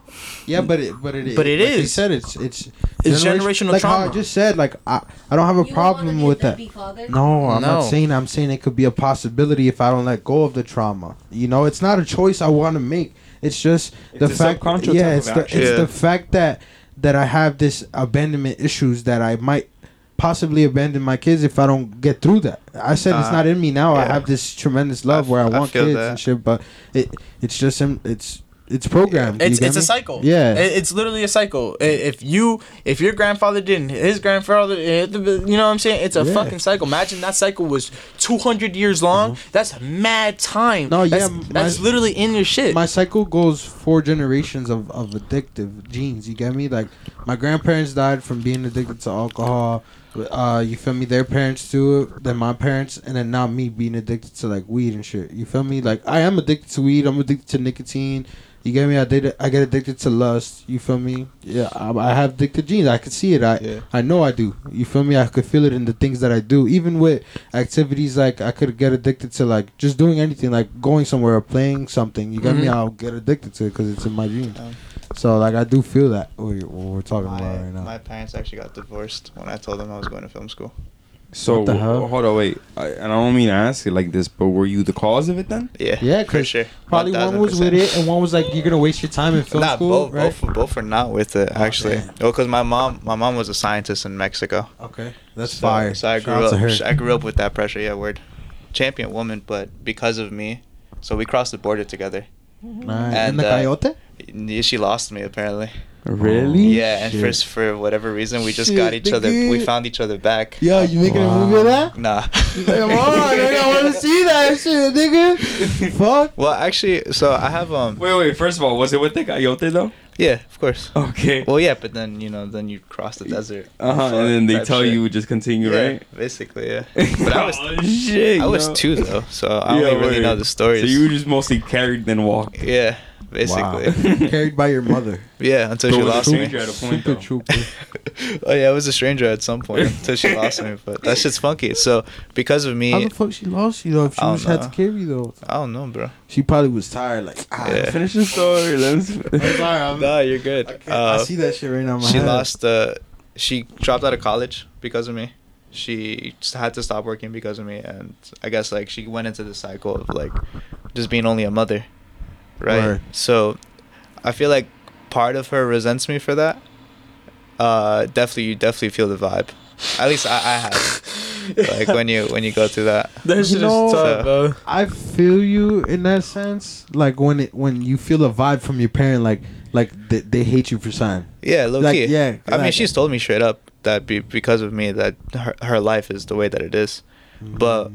Yeah, but it, but it, But it like they is. said it's it's It's generation- generational Like how I trauma. just said, like I, I don't have a You don't wanna problem be with that. deadbeat Father? No, I'm No. not saying. I'm saying it could be a possibility if I don't let go of the trauma. You know, it's not a choice I want to make. It's just the It's a fact. subconscious Yeah, type it's of the action. it's Yeah. the fact that that I have this abandonment issues that I might possibly abandon my kids if I don't get through that. I said it's Uh, not in me now. I yeah. have this tremendous love I f- where I I want feel kids that. and shit, but it it's just in- it's it's programmed. It's it's a cycle. Yeah. It- it's literally a cycle. If you if your grandfather didn't, his grandfather, eh, you know what I'm saying? It's a Yeah. fucking cycle. Imagine that cycle was 200 years long. That's mad time. Mm-hmm. No, yeah, that's, my- that's literally in your shit. my cycle goes four generations of, of addictive genes. You get me? Like my grandparents died from being addicted to alcohol. Uh, you feel me? Their parents it. Then my parents, and then now me being addicted to like weed and shit. You feel me? Like I am addicted to weed. I'm addicted to nicotine. You get me? I did. I get addicted to lust. You feel me? Yeah, I, I have addicted genes. I can see it. I Yeah. I know I do. You feel me? I could feel it in the things that I do. Even with activities like I could get addicted to like just doing anything like going somewhere or playing something. You get me? Mhm. I'll get addicted to it because it's in my genes. Um, So like I do feel that what what we're talking my, about right now. my parents actually got divorced when I told them I was going to film school. So What the hell? hold on, wait. I, and I don't mean to ask it like this, but were you the cause of it then? Yeah, Yeah, for 'cause sure. Probably one was with it and one was like you're gonna waste your time in film Nah, school, both, right? both, both are not with it actually. Okay. Well, because my mom, my mom was a scientist in Mexico. Okay, that's so, fire. So I grew out up. I grew up with that pressure. Yeah, word. Champion woman, but because of me, so we crossed the border together. Nah, in and, the uh, coyote. Yeah, She lost me apparently. Really? Yeah, and Shit. for for whatever reason, we just Shit, got each other. We found each other back. Yo, you making a movie of that? Nah. Come on, nigga, I want to (laughs) see that shit, nigga. Fuck. Well, actually, so I have um. Wait, wait. First of all, was it with the coyote though? Yeah, of course. Okay. Well, yeah, but then you know, then you cross the desert. Uh huh. And then they tell shit. you just continue, yeah, right? Basically, yeah. (laughs) But I was oh, shit. I was yo. two though, so I Yeah, only really know the stories. So you just mostly carried then walked. yeah, basically. Wow. (laughs) Carried by your mother. Yeah, until So she was a lost me. stranger at a point, Super though. trooper. (laughs) oh yeah, I was a stranger at some point (laughs) until she lost me. But that shit's funky. So because of me, How me, the fuck she lost you though? If she I don't just had to carry you though, I don't know, bro. she probably was tired. Like, ah, Yeah. Finish the story. Let's. I'm sorry. I'm, No, you're good. I, Uh, I see that shit right now. In my she head. lost. Uh, she dropped out of college because of me. she just had to stop working because of me, and I guess like she went into the cycle of like just being only a mother, right? Word. So I feel like part of her resents me for that. Uh, definitely, you definitely feel the vibe. At least I, I have. (laughs) like when you when you go through that. That shit know- is tough, bro. I feel you in that sense. Like when it when you feel a vibe from your parent, like like they, they hate you for something. Yeah, low Like, key. yeah, I mean, she's told me straight up that be, because of me that her, her life is the way that it is. But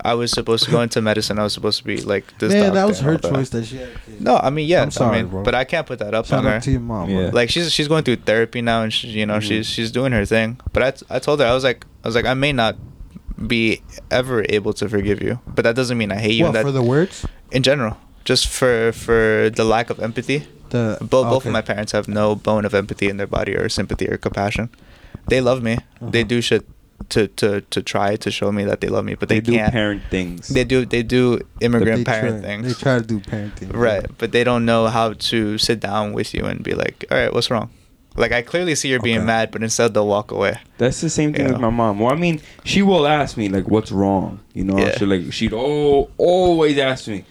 I was supposed to go into medicine. I was supposed to be like this. Man, doctor that was her that. choice that she had. a kid. No, I mean, yeah, I'm sorry, I mean, bro. but I can't put that up Shout on out her. to your mom. Yeah. Like she's she's going through therapy now, and she, you know Mm-hmm. she's she's doing her thing. But I, t- I told her I was like I was like I may not be ever able to forgive you, but that doesn't mean I hate you. what that for the words? in general, just for for the lack of empathy. The Both both of my parents have no bone of empathy in their body or sympathy or compassion. They love me. They Uh-huh. do shit to to to try to show me that they love me, but They, they, do can't. parent things. They do they do immigrant They parent try, things. They try to do parenting. Right, but they don't know how to sit down with you and be like, "All right, what's wrong?" Like I clearly see you're being Okay. mad, but instead they'll walk away. That's the same thing Yeah. with my mom. Well, I mean, she will ask me like, "What's wrong?" You know, Yeah. she like she'd oh, always ask me,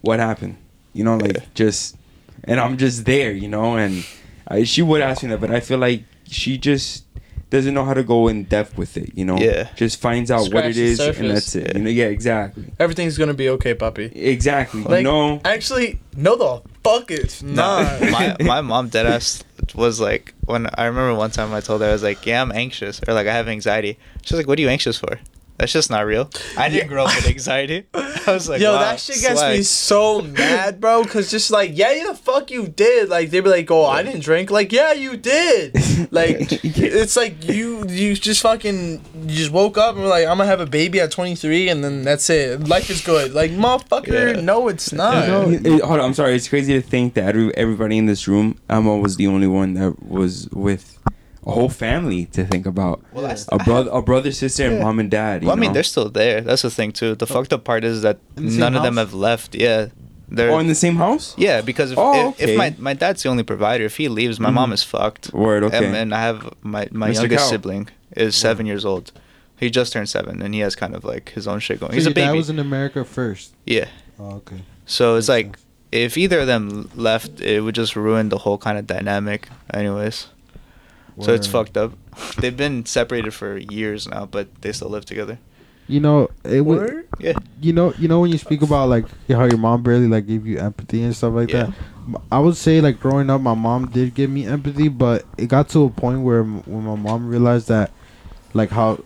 "What happened?" You know, like Yeah. just, and I'm just there, you know, and I, she would ask me that, but I feel like she just doesn't know how to go in depth with it. You know, Yeah. just finds out what Scratch it the is, surface. and that's it. Yeah. You know, yeah, exactly, Everything's gonna be okay, puppy. exactly. Like, you know, actually, no, the fuck it's not. my (laughs) my mom dead ass was like when I remember one time I told her I was like, "Yeah, I'm anxious," or like I have anxiety. She was like, "What are you anxious for?" That's just not real. I didn't Yeah. grow up with (laughs) anxiety. I was like, Yo, wow, that shit gets me so mad, bro. Cause just like, yeah, you the fuck you did. Like they'd be like, oh, I didn't drink. Like, yeah, you did. (laughs) Like it's like you you just fucking you just woke up and were like, I'm gonna have a baby at 23, and then that's it. Life is good. Like motherfucker, Yeah. no, it's not. know, It- it- hold on, I'm sorry. It's crazy to think that every, everybody in this room, Emma was the only one that was with a whole family to think about. Well, that's- a brother, a brother, sister, and Yeah. mom and dad. You Well, I mean, know? they're still there. That's the thing too. The fucked up part is that In the same none of them have left. Yeah, they're Oh, in the same house. yeah because if, Oh, if, if my my dad's the only provider, if he leaves, my Mhm. mom is fucked. Word. Okay. And, and I have my my Mr. youngest Cow. sibling is seven years old. He just turned seven, and he has kind of like his own shit going. So He's a your dad was in America first. yeah. Oh, okay. So it's Makes like sense. if either of them left, it would just ruin the whole kind of dynamic. Anyways, so it's fucked up. (laughs) They've been separated for years now, but they still live together. You know, it would. Yeah. You know, you know when you speak about like how your mom barely like gave you empathy and stuff like Yeah. that. I would say like growing up, my mom did give me empathy, but it got to a point where when my mom realized that, like how,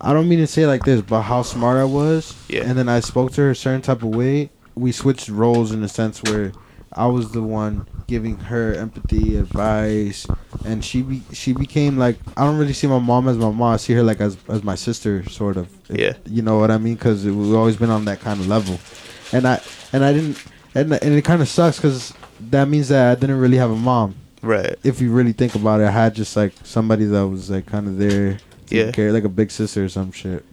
I don't mean to say it like this, but how smart I was. Yeah. And then I spoke to her a certain type of way. We switched roles in the sense where I was the one giving her empathy, advice, and she be, she became like I don't really see my mom as my mom. I see her like as as my sister, sort of. Yeah. You know what I mean? Because we've always been on that kind of level, and I and I didn't and and it kind of sucks because that means that I didn't really have a mom. Right. If you really think about it, I had just like somebody that was like kind of there, Yeah. care, like a big sister or some shit.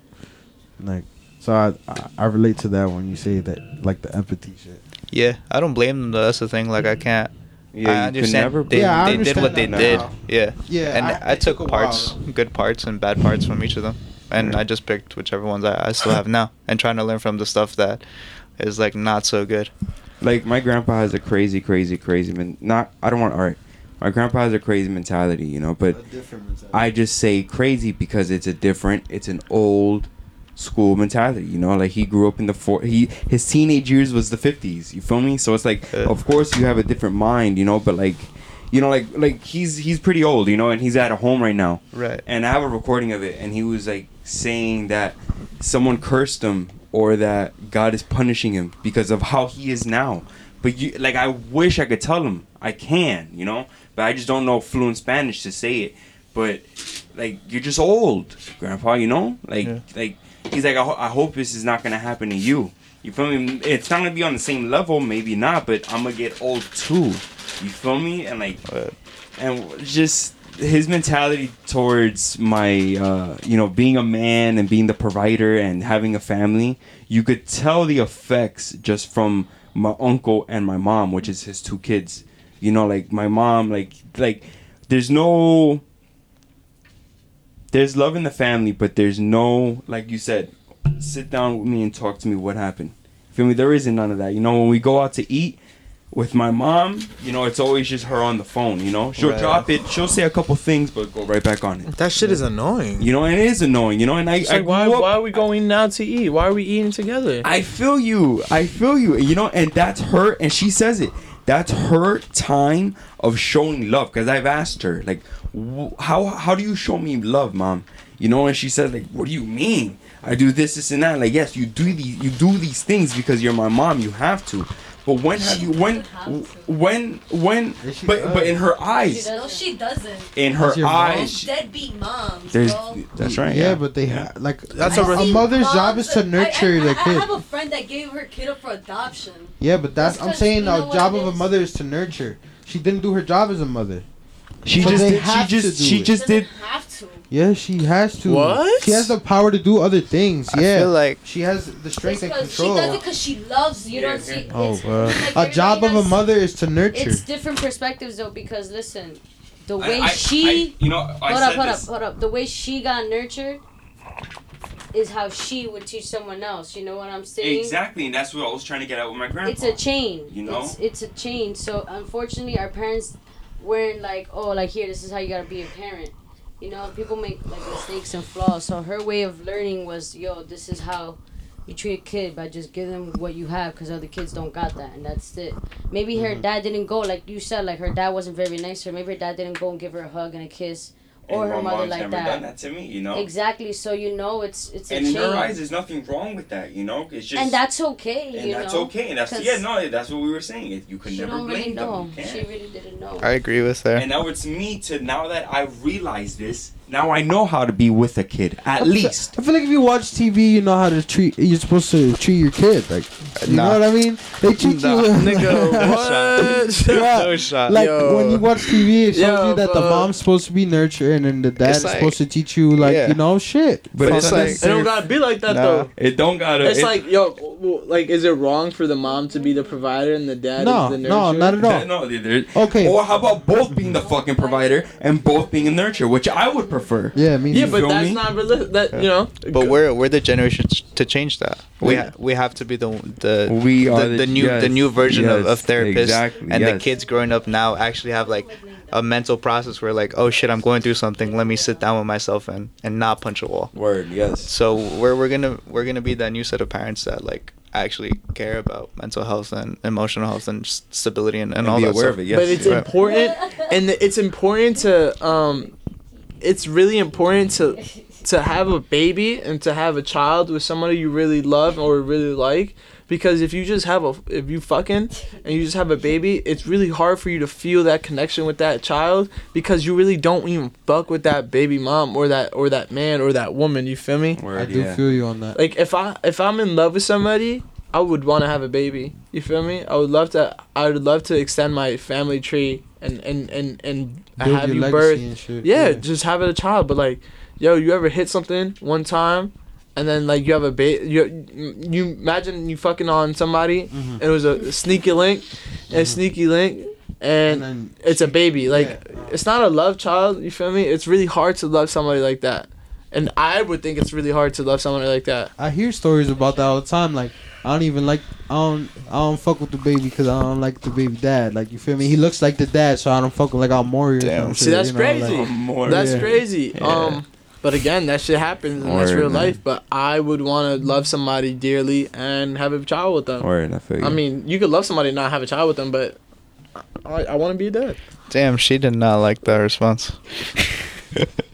Like, so I, I I relate to that when you say that, like the empathy shit. Yeah, I don't blame them. Though. That's the thing. Like I can't. Yeah, I you could understand. never they Yeah, I they did understand what they that did. now. Yeah. Yeah, And I- I, took took parts, while. good parts and bad parts from each of them, and I just picked whichever ones I, I still have now, and trying to learn from the stuff that is like not so good. like my grandpa has a crazy, crazy, crazy man. Not I don't want. All right, my grandpa has a crazy mentality, you know. But I just say crazy because it's a different. It's an old school mentality, you know. Like he grew up in the four. He his teenage years was the fifties. You feel me? So it's like, of course you have a different mind, you know. But like, you know, like like he's he's pretty old, you know, and he's at a home right now. Right. And I have a recording of it, and he was like saying that someone cursed him or that God is punishing him because of how he is now. But you, like, I wish I could tell him. I can, you know, but I just don't know fluent Spanish to say it. But like, you're just old, Grandpa. You know, like, Yeah. like he's like, I, ho- I hope this is not gonna happen to you. You feel me? It's not gonna be on the same level, maybe not, but I'm gonna get old too. You feel me? And like, and just his mentality towards my uh, you know being a man and being the provider and having a family you could tell the effects just from my uncle and my mom which is his two kids you know like my mom like like there's no there's love in the family, but there's no like you said, sit down with me and talk to me. What happened? Feel me? There isn't none of that. You know, when we go out to eat with my mom, you know, it's always just her on the phone. You know, she'll Right. drop it, she'll say a couple things, but go right back on it. That shit is annoying. You know, and it is annoying. You know, and I, It's I like, why, up- why are we going now to eat? Why are we eating together? I feel you. I feel you. You know, and that's her, and she says it. That's her time of showing love. Because I've asked her, like, wh- how how do you show me love, mom? You know, and she says, like, what do you mean? I do this, this, and that. Like, yes, you do these, you do these things because you're my mom. You have to. But when have you? When? When? When? Yes, But does. but in her eyes, does. No, she doesn't. in her eyes, your mom? Deadbeat moms, there's. bro. That's right. Yeah, but they ha- like That's a, a a re- mother's job is to nurture I, I, the I kid. have a friend that gave her kid up for adoption. Yeah, but that's That's I'm saying you the job of a mother is to nurture. She didn't do her job as a mother. She So just did. She have to just. She it. just did. Doesn't have to. Yeah, she has to. What? She has the power to do other things. I Yeah, feel like she has the strength and Because she control. does it because she loves you. Don't see. Oh, it's, bro. like A job of a mother is to nurture. It's different perspectives though because listen, the way I- I- she I- you know, I hold said up, hold this. up, hold up. The way she got nurtured is how she would teach someone else. You know what I'm saying? Exactly, and that's what I was trying to get at with my grandpa. It's a chain. You know? It's, it's a chain. So unfortunately, our parents weren't like, oh, like here, this is how you gotta be a parent. You know, people make like mistakes and flaws. So her way of learning was, yo, this is how you treat a kid by just give them what you have because other kids don't got that and that's it maybe Mm-hmm. her dad didn't go like you said like her dad wasn't very nice to her maybe her dad didn't go and give her a hug and a kiss or her mother like never that. done that to me, you know. exactly so you know it's it's a And in chain her eyes, there's nothing wrong with that, you know. It's just and that's okay and you that's know okay, and that's 'cause yeah, no, that's what we were saying. You could never don't blame really know them. You she can't. really didn't know I agree with her. And now it's me to now that I realize this. Now I know how to be with a kid at I feel- least. I feel like if you watch TV, you know how to treat. You're supposed to treat your kid. Like, you Nah. know what I mean? They treat Nah. you. Nigga, (laughs) what? Yeah. No shot. Like Yo. when you watch TV, it shows Yo, you that the mom's supposed to be nurturing and the dad It's is like- supposed to teach you, like Yeah. you know, shit. But But it's it's like like- It don't gotta be like that Nah. though. it don't gotta. It's it- like yo, w- w- like is it wrong for the mom to be the provider and the dad No, is the no, nurturer? not at all. no, there- there- Okay. Or how about both being the fucking provider and both being a nurturer, which I would prefer. Yeah, me Yeah, too. but feel that's me? not realistic. That you know. But we're we're the generation to change that. We Yeah. ha- we have to be the the We the, are the, the- new the new version of, yes, of therapists exactly, and the kids growing up now actually have like a mental process where like oh shit I'm going through something let me sit down with myself and and not punch a wall. Word, yes. So we're we're gonna we're gonna be that new set of parents that like actually care about mental health and emotional health and stability and, and, And all be that aware stuff. of it, yes. but it's Right. important, and it's important to um, it's really important to to have a baby and to have a child with somebody you really love or really like. Because if you just have a, if you fucking and you just have a baby, it's really hard for you to feel that connection with that child because you really don't even fuck with that baby mom or that or that man or that woman. You feel me? Word, I do yeah. feel you on that. like if I if I'm in love with somebody, I would want to have a baby. You feel me? I would love to. I would love to extend my family tree and and and and Build have your you birth. shit. Yeah, just have it a child. But like, yo, you ever hit something one time, and then like you have a baby. You you imagine you fucking on somebody, Mhm. and it was a sneaky link, a sneaky link, and. And then it's a baby. Like Yeah. it's not a love child. You feel me? It's really hard to love somebody like that, and I would think it's really hard to love somebody like that. I hear stories about that all the time. Like I don't even like I don't I don't fuck with the baby because I don't like the baby dad. Like you feel me? He looks like the dad, so I don't fuck with like I'm more. Damn. See, that's crazy. Um, more. That's Yeah. crazy. Yeah. Um, but again, that shit happens and that's real man. life. But I would want to love somebody dearly and have a child with them. Word, I feel you. I mean, you could love somebody and not have a child with them, but I, I want to be a dad. Damn, she did not like that response.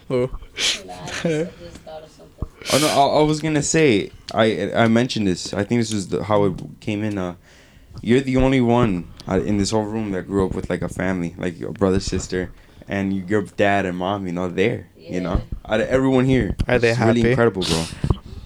Who? (laughs) (laughs) Oh no, I, I was gonna say I I mentioned this. I think this is the, how it came in. Uh, you're the only one uh, in this whole room that grew up with like a family, like your brother, sister, and your dad and mom. You know, there. You know, out of everyone here, Are they it's really happy? incredible, bro.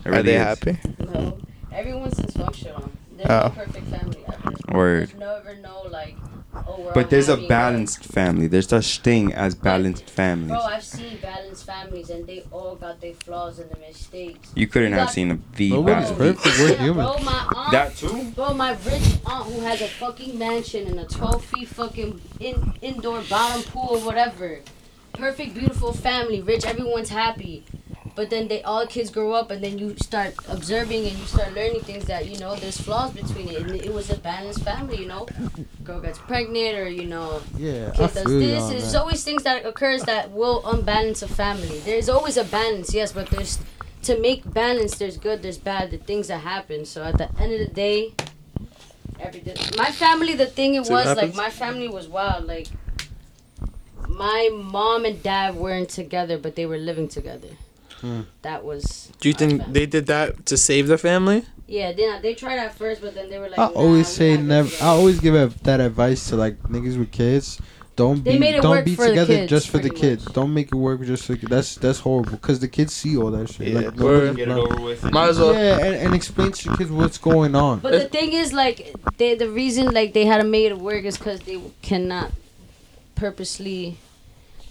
It Are they is. happy? No, everyone's dysfunctional. There's Oh. no perfect family out. Word. There's never no like, oh, But there's a happy. balanced family. There's such thing as balanced families. Bro, I've seen balanced families and they all got their flaws and their mistakes. You couldn't You have seen a, the Nobody's balanced. perfect. We're Yeah, human. Bro, my aunt, That too. bro, my rich aunt who has a fucking mansion and a 12 feet fucking in, indoor bottom pool or whatever. perfect, beautiful family, rich, everyone's happy. But then they all kids grow up, and then you start observing and you start learning things that you know there's flaws between it. And it was a balanced family, you know. Girl gets pregnant, or you know, Yeah, I kid does this. There's always things that occurs that will unbalance a family. There's always a balance, yes, but there's to make balance. There's good, there's bad, the things that happen. So at the end of the day, everything. My family, the thing it See was like my family was wild. Like my mom and dad weren't together, but they were living together. Hmm. That was. Do you think family. they did that to save the family? Yeah, they they tried at first, but then they were like. I nah, always say never. I always give a, that advice to like niggas with kids. Don't They be made it don't work be together kids, just for the kids. much. Don't make it work just for that's that's horrible because the kids see all that shit. Yeah, like word. nobody Get it knows. over with. Might as well. Yeah, and, and explain to your kids what's going on. But the thing is, like, they the reason like they had to make it work is because they cannot purposely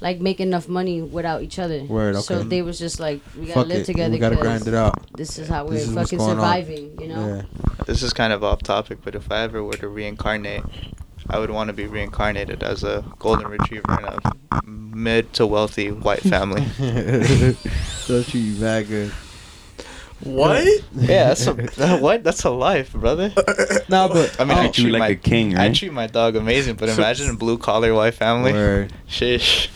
like make enough money without each other. Word, So they was just like, we gotta Fuck live it, together. we gotta 'cause grind it out. This is how we're is fucking going on. surviving. You know. Yeah. This is kind of off topic, but if I ever were to reincarnate, I would want to be reincarnated as a golden retriever in a mid to wealthy white family. Don't treat you bad good. What? (laughs) yeah, that's a that- what? That's a life, brother. Nah, but I mean, I oh, treat you like my, a king, I treat my dog amazing, but imagine a blue collar white family. word. Shish.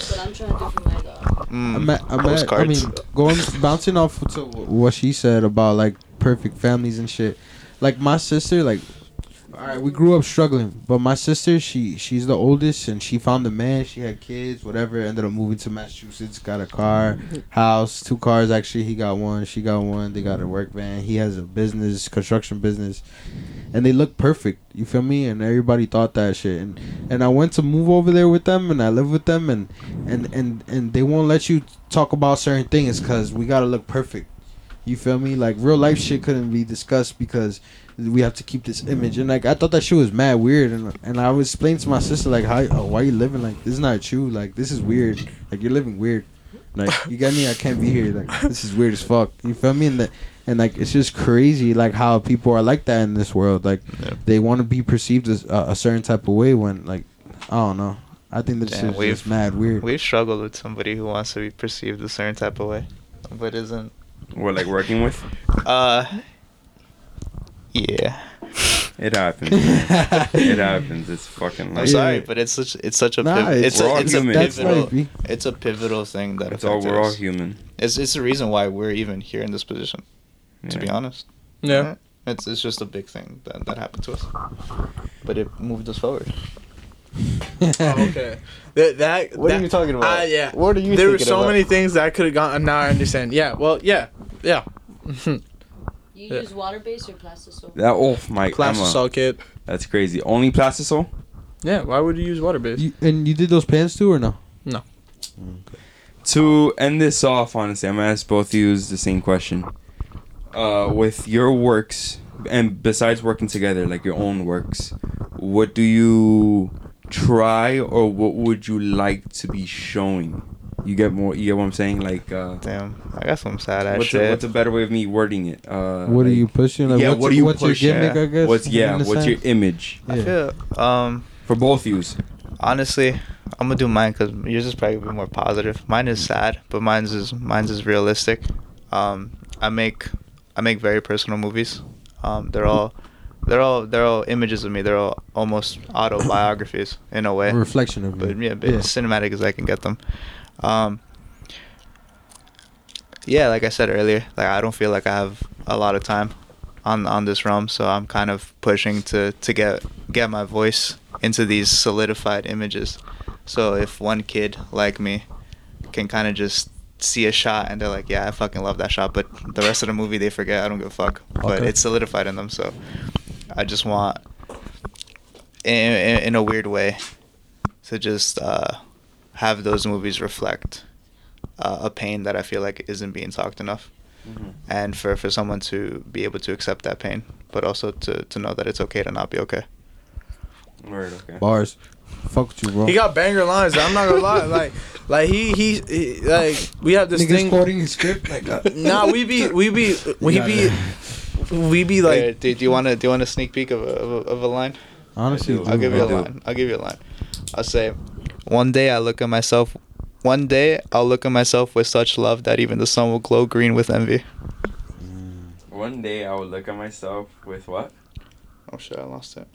That's what I'm trying to do for my dog. Mm, I'm at, I'm at, I mean, going bouncing off to what she said about like perfect families and shit. Like my sister, like, all right, we grew up struggling, but my sister, she she's the oldest, and she found a man. She had kids, whatever. Ended up moving to Massachusetts, got a car, (laughs) house, two cars. Actually, he got one, she got one. They got a work van. He has a business, construction business, and they look perfect. You feel me? And everybody thought that shit. And and I went to move over there with them, and I live with them, and and and and they won't let you talk about certain things because we gotta look perfect. You feel me? Like real life shit couldn't be discussed because we have to keep this image. And like I thought that shit was mad weird, and and I was explaining to my sister like, how oh, why you living like this is not true. Like this is weird. Like you're living weird. Like you got me. I can't be here. Like this is weird as fuck. You feel me? And that and like it's just crazy like how people are like that in this world. Like Yeah. they want to be perceived as a, a certain type of way when like I don't know. I think that Damn, shit's we've- just mad weird. We've struggled with somebody who wants to be perceived a certain type of way, but isn't. We're like working with. Uh. Yeah. It happens. it (laughs) happens. It's fucking I'm sorry, but it's such it's such a Nah, piv- it's- it's, a, it's a pivotal life, it's a pivotal thing that It's all. We're all human. It's it's the reason why we're even here in this position. To be honest, Yeah. it's it's just a big thing that that happened to us, but it moved us forward. Oh, okay. (laughs) That that. What are you talking about? Ah, yeah. What are you There were so about? many things that I could have gone. Now I understand. Yeah. Well. Yeah. Yeah. (laughs) You Yeah. use water based or plastic soap? That oh my Plastic Emma, kit. That's crazy. Only plastisol? Yeah. Why would you use water based? You, and you did those pants too or no? No. To end this off, honestly, I'm gonna ask both of you the same question. Uh, with your works, and besides working together, like your own works, what do you try, or what would you like to be showing? You get more. You get what I'm saying? Like, uh, Damn, I got some sad ass what's a, what's a better way of me wording it? Uh, What are you pushing? Like, yeah, what's, what do you what's push? your gimmick? yeah. I guess. What's yeah? in a What's your sense? image I feel um for both yous? honestly, I'm gonna do mine because yours is probably a bit more positive. Mine is sad, but mine's is mine's is realistic. Um, I make I make very personal movies. Um, they're all they're all they're all images of me. They're all almost autobiographies (coughs) in a way. A reflection of you. but yeah, but cinematic as I can get them. Um, yeah, like I said earlier, like I don't feel like I have a lot of time on on this realm, so I'm kind of pushing to to get get my voice into these solidified images. So if one kid like me can kind of just see a shot and they're like, yeah, I fucking love that shot, but the rest of the movie they forget. I don't give a fuck. But Okay. it's solidified in them, so I just want, in, in, in a weird way, to just uh, have those movies reflect uh, a pain that I feel like isn't being talked enough, and for, for someone to be able to accept that pain, but also to, to know that it's okay to not be okay. Word. Okay. Bars. Fuck with you, bro. He got banger lines. I'm not gonna lie. Like, like he, he, he like we have this Niggas thing. quoting his script like. Uh, Nah, we be, we be, we Yeah, be, (laughs) we be like. Like, do, do you want to do you want a sneak peek of a, of a, of a line? Honestly, I do. I'll give you a line. I'll give you a line. I'll say, one day I look at myself One day I'll look at myself with such love that even the sun will glow green with envy. Mm. One day I will look at myself with what? Oh shit, I lost it.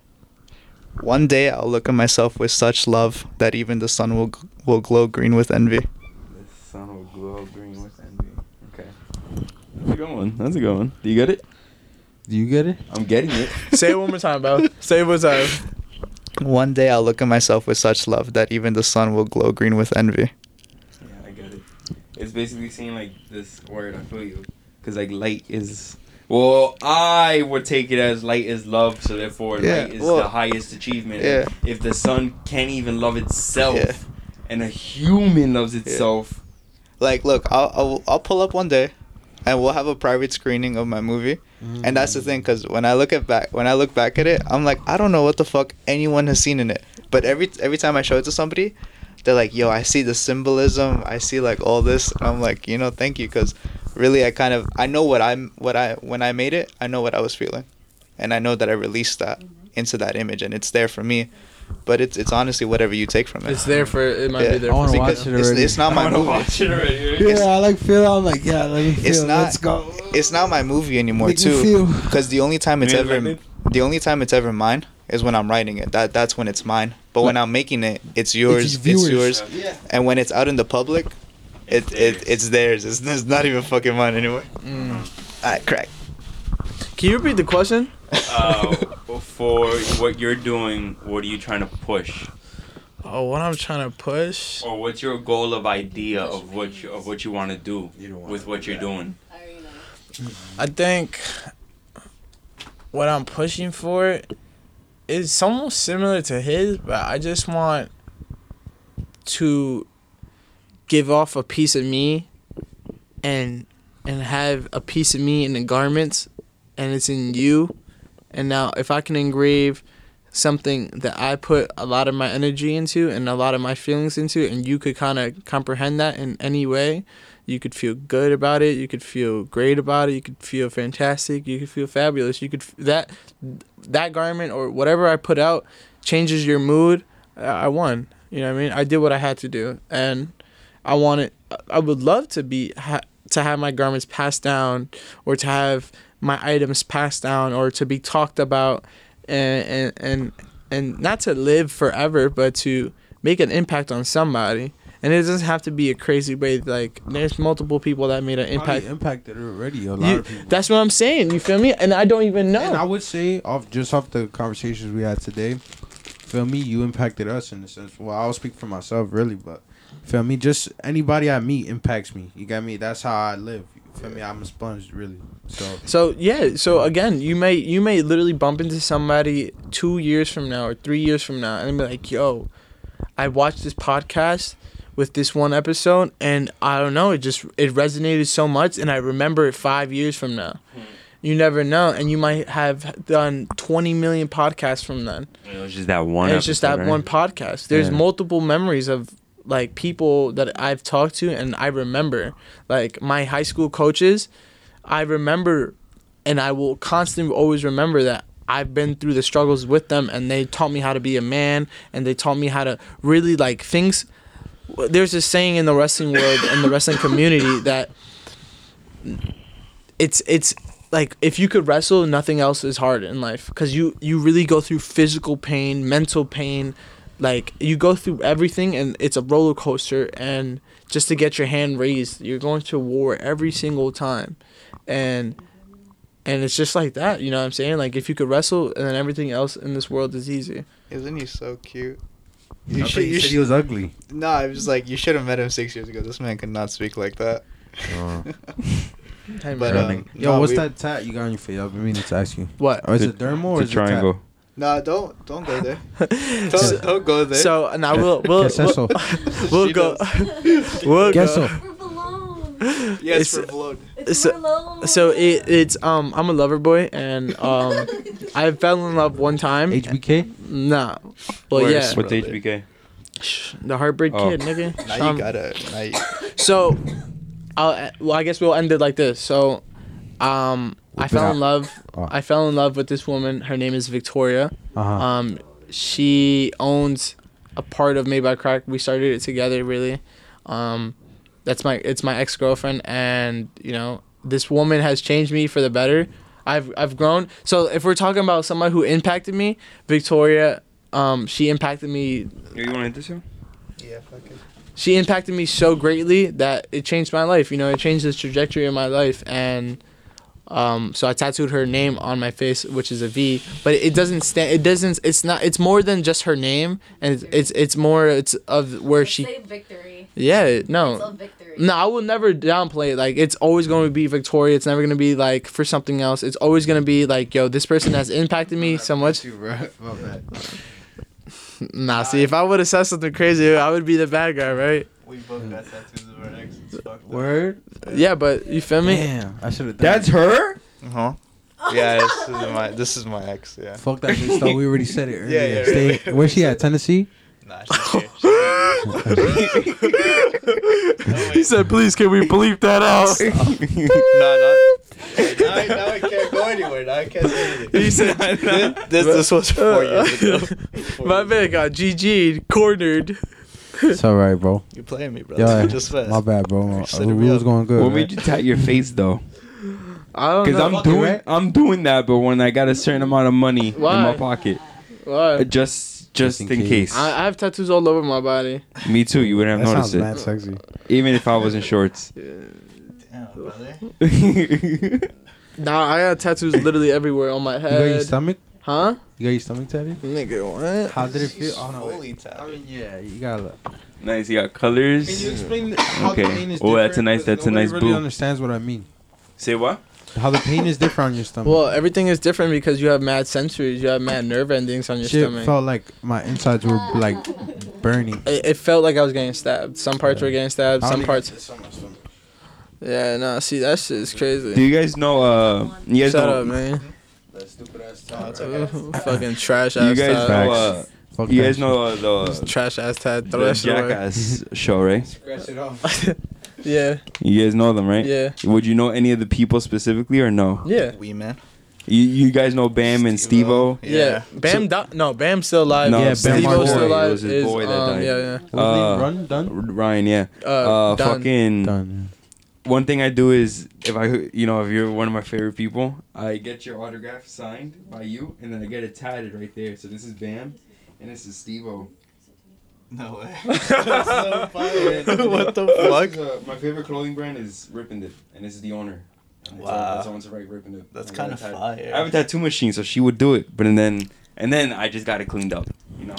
One day I'll look at myself with such love that even the sun will will glow green with envy. The sun will glow green with envy. Okay. That's a good one. That's a good one. Do you get it? Do you get it? I'm getting it. (laughs) Say it one more time, bro. Say it one more time. One day I'll look at myself with such love that even the sun will glow green with envy. Yeah, I get it. It's basically saying like this word. I feel you, because like light is. Well, I would take it as light is love, so therefore Yeah, light is well, the highest achievement. yeah. If the sun can't even love itself, Yeah. and a human loves itself, Like, look, I'll, I'll I'll pull up one day, and we'll have a private screening of my movie. And that's the thing, cause when I look at back, when I look back at it, I'm like, I don't know what the fuck anyone has seen in it. But every every time I show it to somebody, they're like, Yo, I see the symbolism. I see like all this. And I'm like, you know, thank you, cause really, I kind of I know what I'm what I when I made it, I know what I was feeling, and I know that I released that into that image, and it's there for me. But it's it's honestly whatever you take from it. It's there for it might Yeah. be there I for wanna watch it It's, already. it's not my I wanna movie. watch it already. (laughs) Yeah, I like feel. I'm like, yeah, let me feel. It's not- Let's go. It's not my movie anymore Make too. Because the only time it's You ever, admit the only time it's ever mine is when I'm writing it. That that's when it's mine. But when I'm making it, it's yours. It's It's, yours. Yeah. And when it's out in the public, it, it it's theirs. It's, it's not even fucking mine anymore. Mm. Alright, crack. Can you repeat the question? Uh, for what you're doing, what are you trying to push, Oh, what I'm trying to push. or what's your goal of idea of what you, of what you want to do You don't wanna with what do you're that. doing? I. I think what I'm pushing for is almost similar to his, but I just want to give off a piece of me and and have a piece of me in the garments and it's in you. And now if I can engrave something that I put a lot of my energy into and a lot of my feelings into and you could kind of comprehend that in any way, you could feel good about it, you could feel great about it, you could feel fantastic, you could feel fabulous. You could that that garment or whatever I put out changes your mood. I I won. You know what I mean? I did what I had to do and I wanted I would love to be ha- to have my garments passed down or to have my items passed down or to be talked about and and and, and not to live forever but to make an impact on somebody and it doesn't have to be a crazy way like there's multiple people that made an Impact impact impacted already a lot You- of people. that's what i'm saying you feel me and i don't even know And I would say, off just off the conversations we had today, feel me, you impacted us in a sense. Well, I'll speak for myself, really, but feel me, just anybody I meet impacts me. You got me? That's how I live. You feel me? I'm a sponge, really. So So yeah, so again, you may you may literally bump into somebody two years from now or three years from now, and be like, "Yo, I watched this podcast with this one episode, and I don't know, it just it resonated so much, and I remember it five years from now." Hmm. You never know, and you might have done twenty million podcasts from then. it was just that one. And it's just that episode, one podcast. There's Yeah. multiple memories of like people that I've talked to and I remember. Like my high school coaches, I remember and I will constantly always remember that I've been through the struggles with them and they taught me how to be a man and they taught me how to really like things there's a saying in the wrestling world in the wrestling community that it's it's like if you could wrestle nothing else is hard in life because you you really go through physical pain mental pain like you go through everything and it's a roller coaster and just to get your hand raised you're going to war every single time and and it's just like that you know what i'm saying like if you could wrestle and then everything else in this world is easy Isn't he so cute? I You thought should. you You said he was ugly. No, I was like, you should have met him six years ago. This man could not speak like that. (laughs) Hey, But, um, Yo, no, what's we- that tat you got on your face? I've been meaning to ask you. what Or is The- it dermal or It's is a it tat? Triangle. No, don't don't go there. (laughs) Don't, don't go there. so and i will we'll, ¿Qué es we'll, (laughs) (laughs) we'll go we'll ¿Qué go eso? For balloon. yes, it's- for blood. It's So- for balloon. so it, it's um i'm a lover boy and um i fell in love one time HBK? nah well Worse. yeah What's Brother. HBK? Shh, the heartbreak Oh. kid nigga Now Um, you gotta. Now you, So, I'll, well, I guess we'll end it like this. So, um, I fell out. in love. Oh. I fell in love with this woman. Her name is Victoria. Uh huh. Um, she owns a part of Made by Crack. We started it together, really. Um, that's my it's my ex girlfriend, and you know this woman has changed me for the better. I've I've grown. So if we're talking about somebody who impacted me, Victoria, um, she impacted me. You want to hit this one? Yeah, fuck it. She impacted me so greatly that it changed my life. You know, it changed the trajectory of my life, and um, so I tattooed her name on my face, which is a V. But it doesn't stand. It doesn't. It's not. It's more than just her name, and it's it's, it's more. It's of where Let's she. say victory. Yeah. No. a victory. No, I will never downplay it. Like it's always going to be Victoria. It's never going to be like for something else. It's always going to be like, yo, this person has impacted me so much. (laughs) You, bro. My bad. Nah, see, if I would have said something crazy, I would be the bad guy, right? We both got tattoos of our exes. Fucked up. Word. Yeah, but you feel me? Damn, I should have. That's her. Uh huh? (laughs) Yeah, this is my this is my ex. Yeah. Fuck that bitch though. We already said it (laughs) earlier. Yeah, yeah, Stay, yeah. where's she at? Tennessee. Nah, she's here. She's (laughs) he said, "Please, can we bleep that out?" no, no. Now, I- now I can't go anywhere. Now I can't say anything. He said, This, this was four years ago. Four "My years. man got GG'd, cornered." It's all right, bro. You're playing me, bro? Yeah, (laughs) Just fast. My bad, bro. Uh, Set we was going good. What right? made you tat your face though? (laughs) I don't Because know. I'm doing right. I'm doing that, but when I got a certain amount of money Why? in my pocket, Why? uh, just just in in, case. case. I, I have tattoos all over my body. Me too. You wouldn't That have sounds noticed mad it, sexy. even if I was in shorts. (laughs) Damn, brother. Nah, I got tattoos literally everywhere on my You got your stomach? Huh? You got your stomach tatted? Nigga, what? How did it feel? She's Oh, no, wait. fully tapped. I mean, yeah, you gotta. nice. You got colors. Can you explain the- how Okay. the pain is Oh, that's a different? nice- that's a nobody nice really boo. understands what I mean. Say what? How the pain is different on your stomach. Well, everything is different because you have mad sensories. You have mad nerve endings on your Shit stomach. felt like my insides were like burning. it, it felt like I was getting stabbed. Some parts were getting stabbed. I don't Some even- parts. it's on my stomach. Yeah, no. See, that shit is crazy. Do you guys know? Uh, you guys Shut know? up, man. That stupid ass it's (laughs) Fucking trash Do you ass guys tat. know? Uh, Fuck you guys know uh, the (laughs) trash ass tat. Throw the that shit away. Jackass (laughs) show, right? Scratch it off. Yeah, You guys know them, right? yeah, Would you know any of the people specifically or no? yeah. We man. You, you guys know Bam and Steve-O? Yeah, Bam. di- no, Bam's still alive. No, Yeah, Bam Steve Marley. O's still It alive. was his is, boy that um, died. Yeah, yeah. Uh. Run? Done? Ryan, yeah. Uh, Uh, done. fucking. Done. One thing I do is if I, you know, if you're one of my favorite people, I get your autograph signed by you, and then I get it tatted right there. So this is Bam, and this is Steve-O. No way. (laughs) (laughs) That's so fire. (laughs) what the This fuck? is, uh, my favorite clothing brand is RIPNDIP, and this is the owner. And Wow. all- It's on to write RIPNDIP. That's I got kinda it fire. I have a tattoo machine, so she would do it, but and then and then I just got it cleaned up, you know.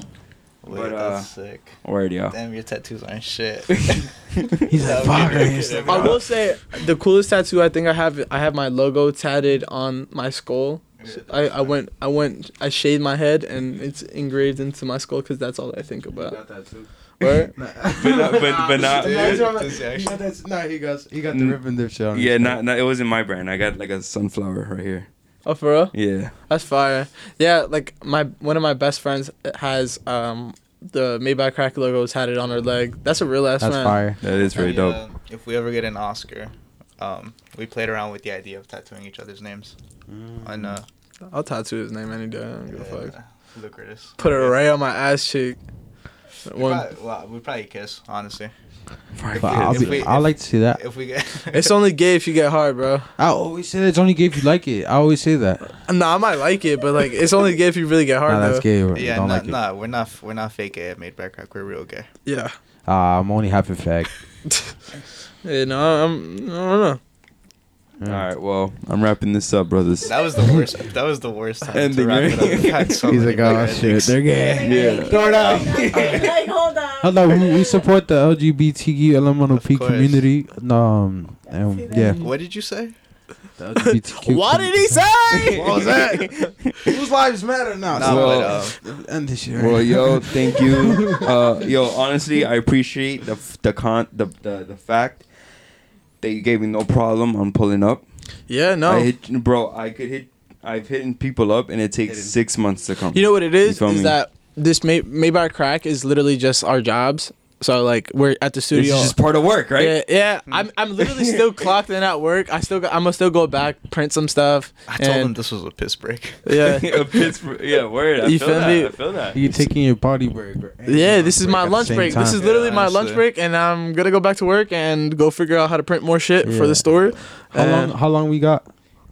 Wait, But, uh, that's sick. Word, yo. Damn, your tattoos aren't shit. (laughs) He's That like, fuck, good. he's like, I will say the coolest tattoo I think I have. I have my logo tatted on my skull. I, I went I went I shaved my head and it's engraved into my skull because that's all I think about. got that too. Where? but not, but, but (laughs) not. Dude, Nah, this he got that- nah, he got he got the RIPNDIP shit on. Yeah, not, not. It wasn't my brand. I got like a sunflower right here. Oh, for real? Yeah. That's fire. Yeah, like my one of my best friends has um the Made by Crack logo it on her leg. That's a real ass That's friend. fire. That is very We, dope. uh, if we ever get an Oscar, um, we played around with the idea of tattooing each other's names on uh, I'll tattoo his name any day. I don't give a uh, fuck. Lucratus. Put it right on my ass cheek. We One, probably, well, we probably kiss, honestly. Right. But I'll be, we- I like to see that. If we get, (laughs) it's only gay if you get hard, bro. I always say that it's only gay if you like it. I always say that. Nah, I might like it, but like it's only gay if you really get hard Nah, though. that's gay. Bro. yeah, don't nah, like it. nah, we're not, we're not fake gay at Made by Crack. We're real gay. Yeah. Ah, I'm only half a fag. (laughs) Yeah, no, I'm. I don't know. All right. Well, I'm wrapping this up, brothers. That was the worst. That was the worst time Ending, to wrap it up. right? (laughs) So He's many like, oh shit, endings. they're gay. Yeah. (laughs) Throw it out. (laughs) like, hold on. Hold on, we, we support the LGBTQ LMNOP community. No, um, um, yeah. What did you say? The LGBTQ. What did he say? What was that? Whose lives matter now? Nah, Well- but, uh, end this shit. Well, yo, thank you. Uh, yo, honestly, I appreciate the f- the con the, the the fact that you gave me no problem on pulling up. Yeah, no. I hit, bro. I could hit. I've hit people up, and it takes six months to come. You know what it is? Is me? that this made made by crack is literally just our jobs. So like we're at the This studio. is just part of work, right? Yeah, yeah. Hmm. I'm I'm literally still (laughs) clocked in at work. I still got, I'm gonna still go back, print some stuff. I told him this was a piss break. Yeah. (laughs) A Pittsburgh- yeah, word. I You feel feel that. me? I feel that. You taking your party break? or Yeah, this is my lunch same break. This is literally Yeah, my lunch break, and I'm gonna go back to work and go figure out how to print more shit for the store. How long? How long we got?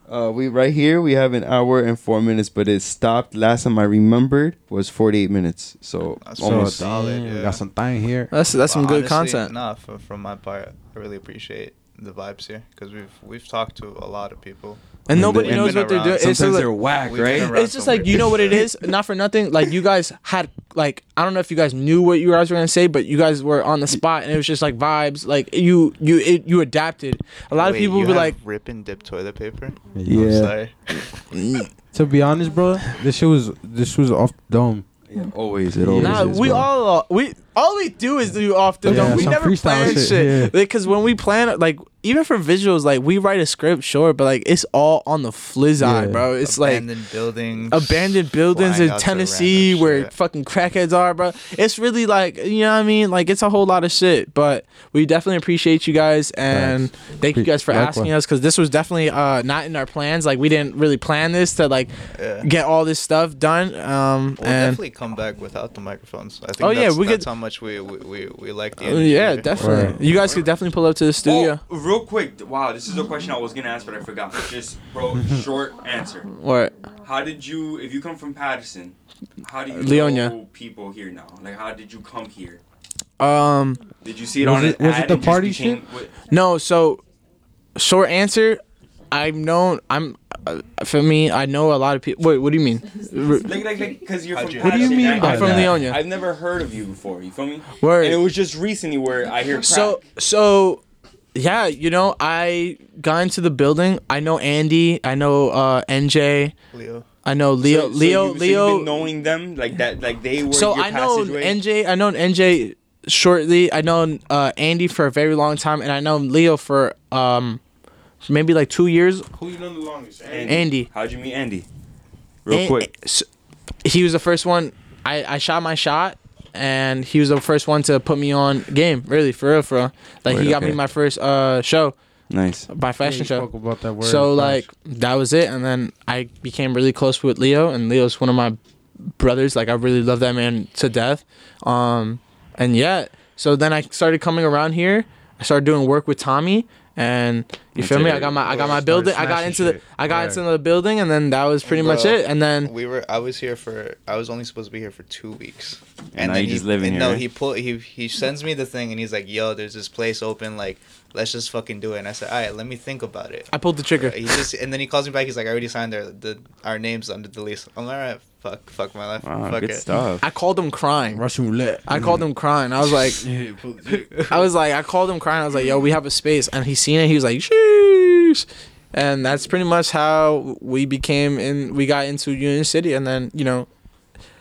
Uh, we right here we have an hour and four minutes, but it stopped. Last time I remembered was forty eight minutes. So That's almost. so solid, damn, yeah. Got some thing here. That's that's some good honestly, content. Nah, for, from my part, I really appreciate the vibes here because we've we've talked to a lot of people. And nobody We've knows been what they're doing. It's Sometimes just they're like, whack, right? it's just like you know what it (laughs) is. Not for nothing. Like you guys had like I don't know if you guys knew what you guys were gonna say, but you guys were on the spot, and it was just like vibes. Like you you it, you adapted. A lot of people you be like, rip and dip toilet paper. Yeah. (laughs) To be honest, bro, this shit was this was off the dome. Yeah, mm. always. It always Nah, is, we bro. all uh, we all we do is do off the Yeah, dome. We never freestyle plan shit, shit. yeah. Because when we plan, like even for visuals, like we write a script, sure, but like it's all on the flizz eye, Yeah. bro. It's like abandoned buildings. abandoned buildings in Tennessee where shit. fucking crackheads are, bro. It's really like you know what I mean. Like it's a whole lot of shit, but we definitely appreciate you guys and thank you guys for Likewise. asking us because this was definitely uh not in our plans. Like we didn't really plan this to like Yeah. get all this stuff done. Um We'll and definitely come back without the microphones. I think Oh, yeah, we that's could- how much we we, we, we like the uh, energy. yeah, definitely. Right. You guys could definitely pull up to the studio. Oh, real quick. Wow, this is a question I was gonna ask, but I forgot. Just bro, (laughs) short answer. What? How did you, if you come from Paterson, how do you Leonia. know people here now? Like, how did you come here? Um. Did you see it Was on it- an was it the and just party became- shit? what- No, so short answer, I've known I'm uh, for me, I know a lot of people. Wait, what do you mean? R- Like, like, like, because you're How'd from you- What do you Paterson, mean I- by I've that? never- Leonia. I've never heard of you before. You feel me? Word. And it was just recently where I hear crack. So so yeah, you know, I got into the building. I know Andy. I know uh, NJ. Leo. I know Leo. So- so Leo. so Leo. you've been knowing them like that, like they were. so your I know passageway? NJ. I know NJ shortly. I know uh, Andy for a very long time, and I know Leo for um maybe like two years. Who you know the longest? Andy. How'd you meet Andy? Real An- quick. s- he was the first one. I, I shot my shot, and he was the first one to put me on game. Really, for real, for real. Like Word, he got me my first uh show, Nice. By fashion show. About that word So first. like that was it, and then I became really close with Leo, and Leo's one of my brothers. Like I really love that man to death. Um, and yeah, so then I started coming around here. I started doing work with Tommy, and you feel me? I got my I got my building. I got smashing into the. I got Right. into the building, and then that was pretty much it. And then we were I was here for I was only supposed to be here for two weeks. And now then you he, just living and here, No, right? he pull he he sends me the thing and he's like, "Yo, there's this place open. Like, let's just fucking do it." And I said, "All right, let me think about it." I pulled the trigger. He just and then he calls me back. He's like, "I already signed our the our names under the lease." I'm like, "All right, fuck, fuck my life, Wow, fuck good it." stuff. I called him crying. Russian roulette. I called him crying. I was like, (laughs) I was like, I called him crying. I was like, yo, we have a space, and he seen it. He was like, sheesh. And that's pretty much how we became in. We got into Union City, and then you know,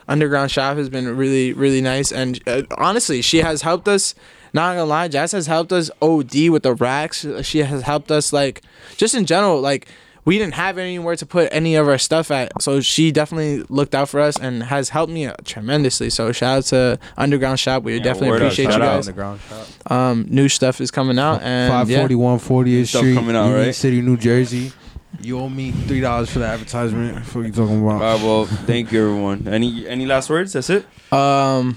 Underground Shop has been really, really nice. And uh, honestly, she has helped us. Not gonna lie, Jazz has helped us OD with the racks. She has helped us like just in general. Like we didn't have anywhere to put any of our stuff at, so she definitely looked out for us and has helped me tremendously. So shout out to Underground Shop. We Yeah, definitely word up, appreciate you shout out. guys. Underground shop. Um, new stuff is coming out, and Five yeah. forty one 40th Stuff Street, coming out, Union right? City, New Jersey. You owe me three dollars for the advertisement. What are you talking about? All right, well, thank you, everyone. Any any last words? That's it. Um,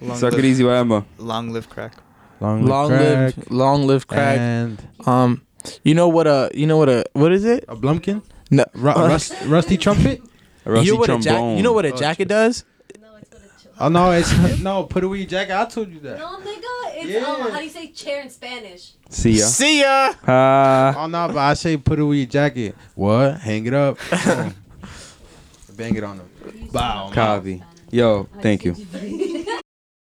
Long Suck it live, easy, Emma. long live crack. Long, long live live, long live crack. and Um, you know what? A you know what a what is it? a Blumpkin, No, Ru- rust, (laughs) rusty trumpet. A rusty you know what a jacket? trombone. You know what a Oh, jacket does? No, it's for the chill. Oh no, it's no. Put away your jacket. I told you that. No, nigga, it's Yeah. um, how do you say chair in Spanish? See ya. See ya. Ah. Oh no, but I say put away your jacket. What? Hang it up. (laughs) Bang it on them. Bow. Copy. Yo, thank you. you. (laughs)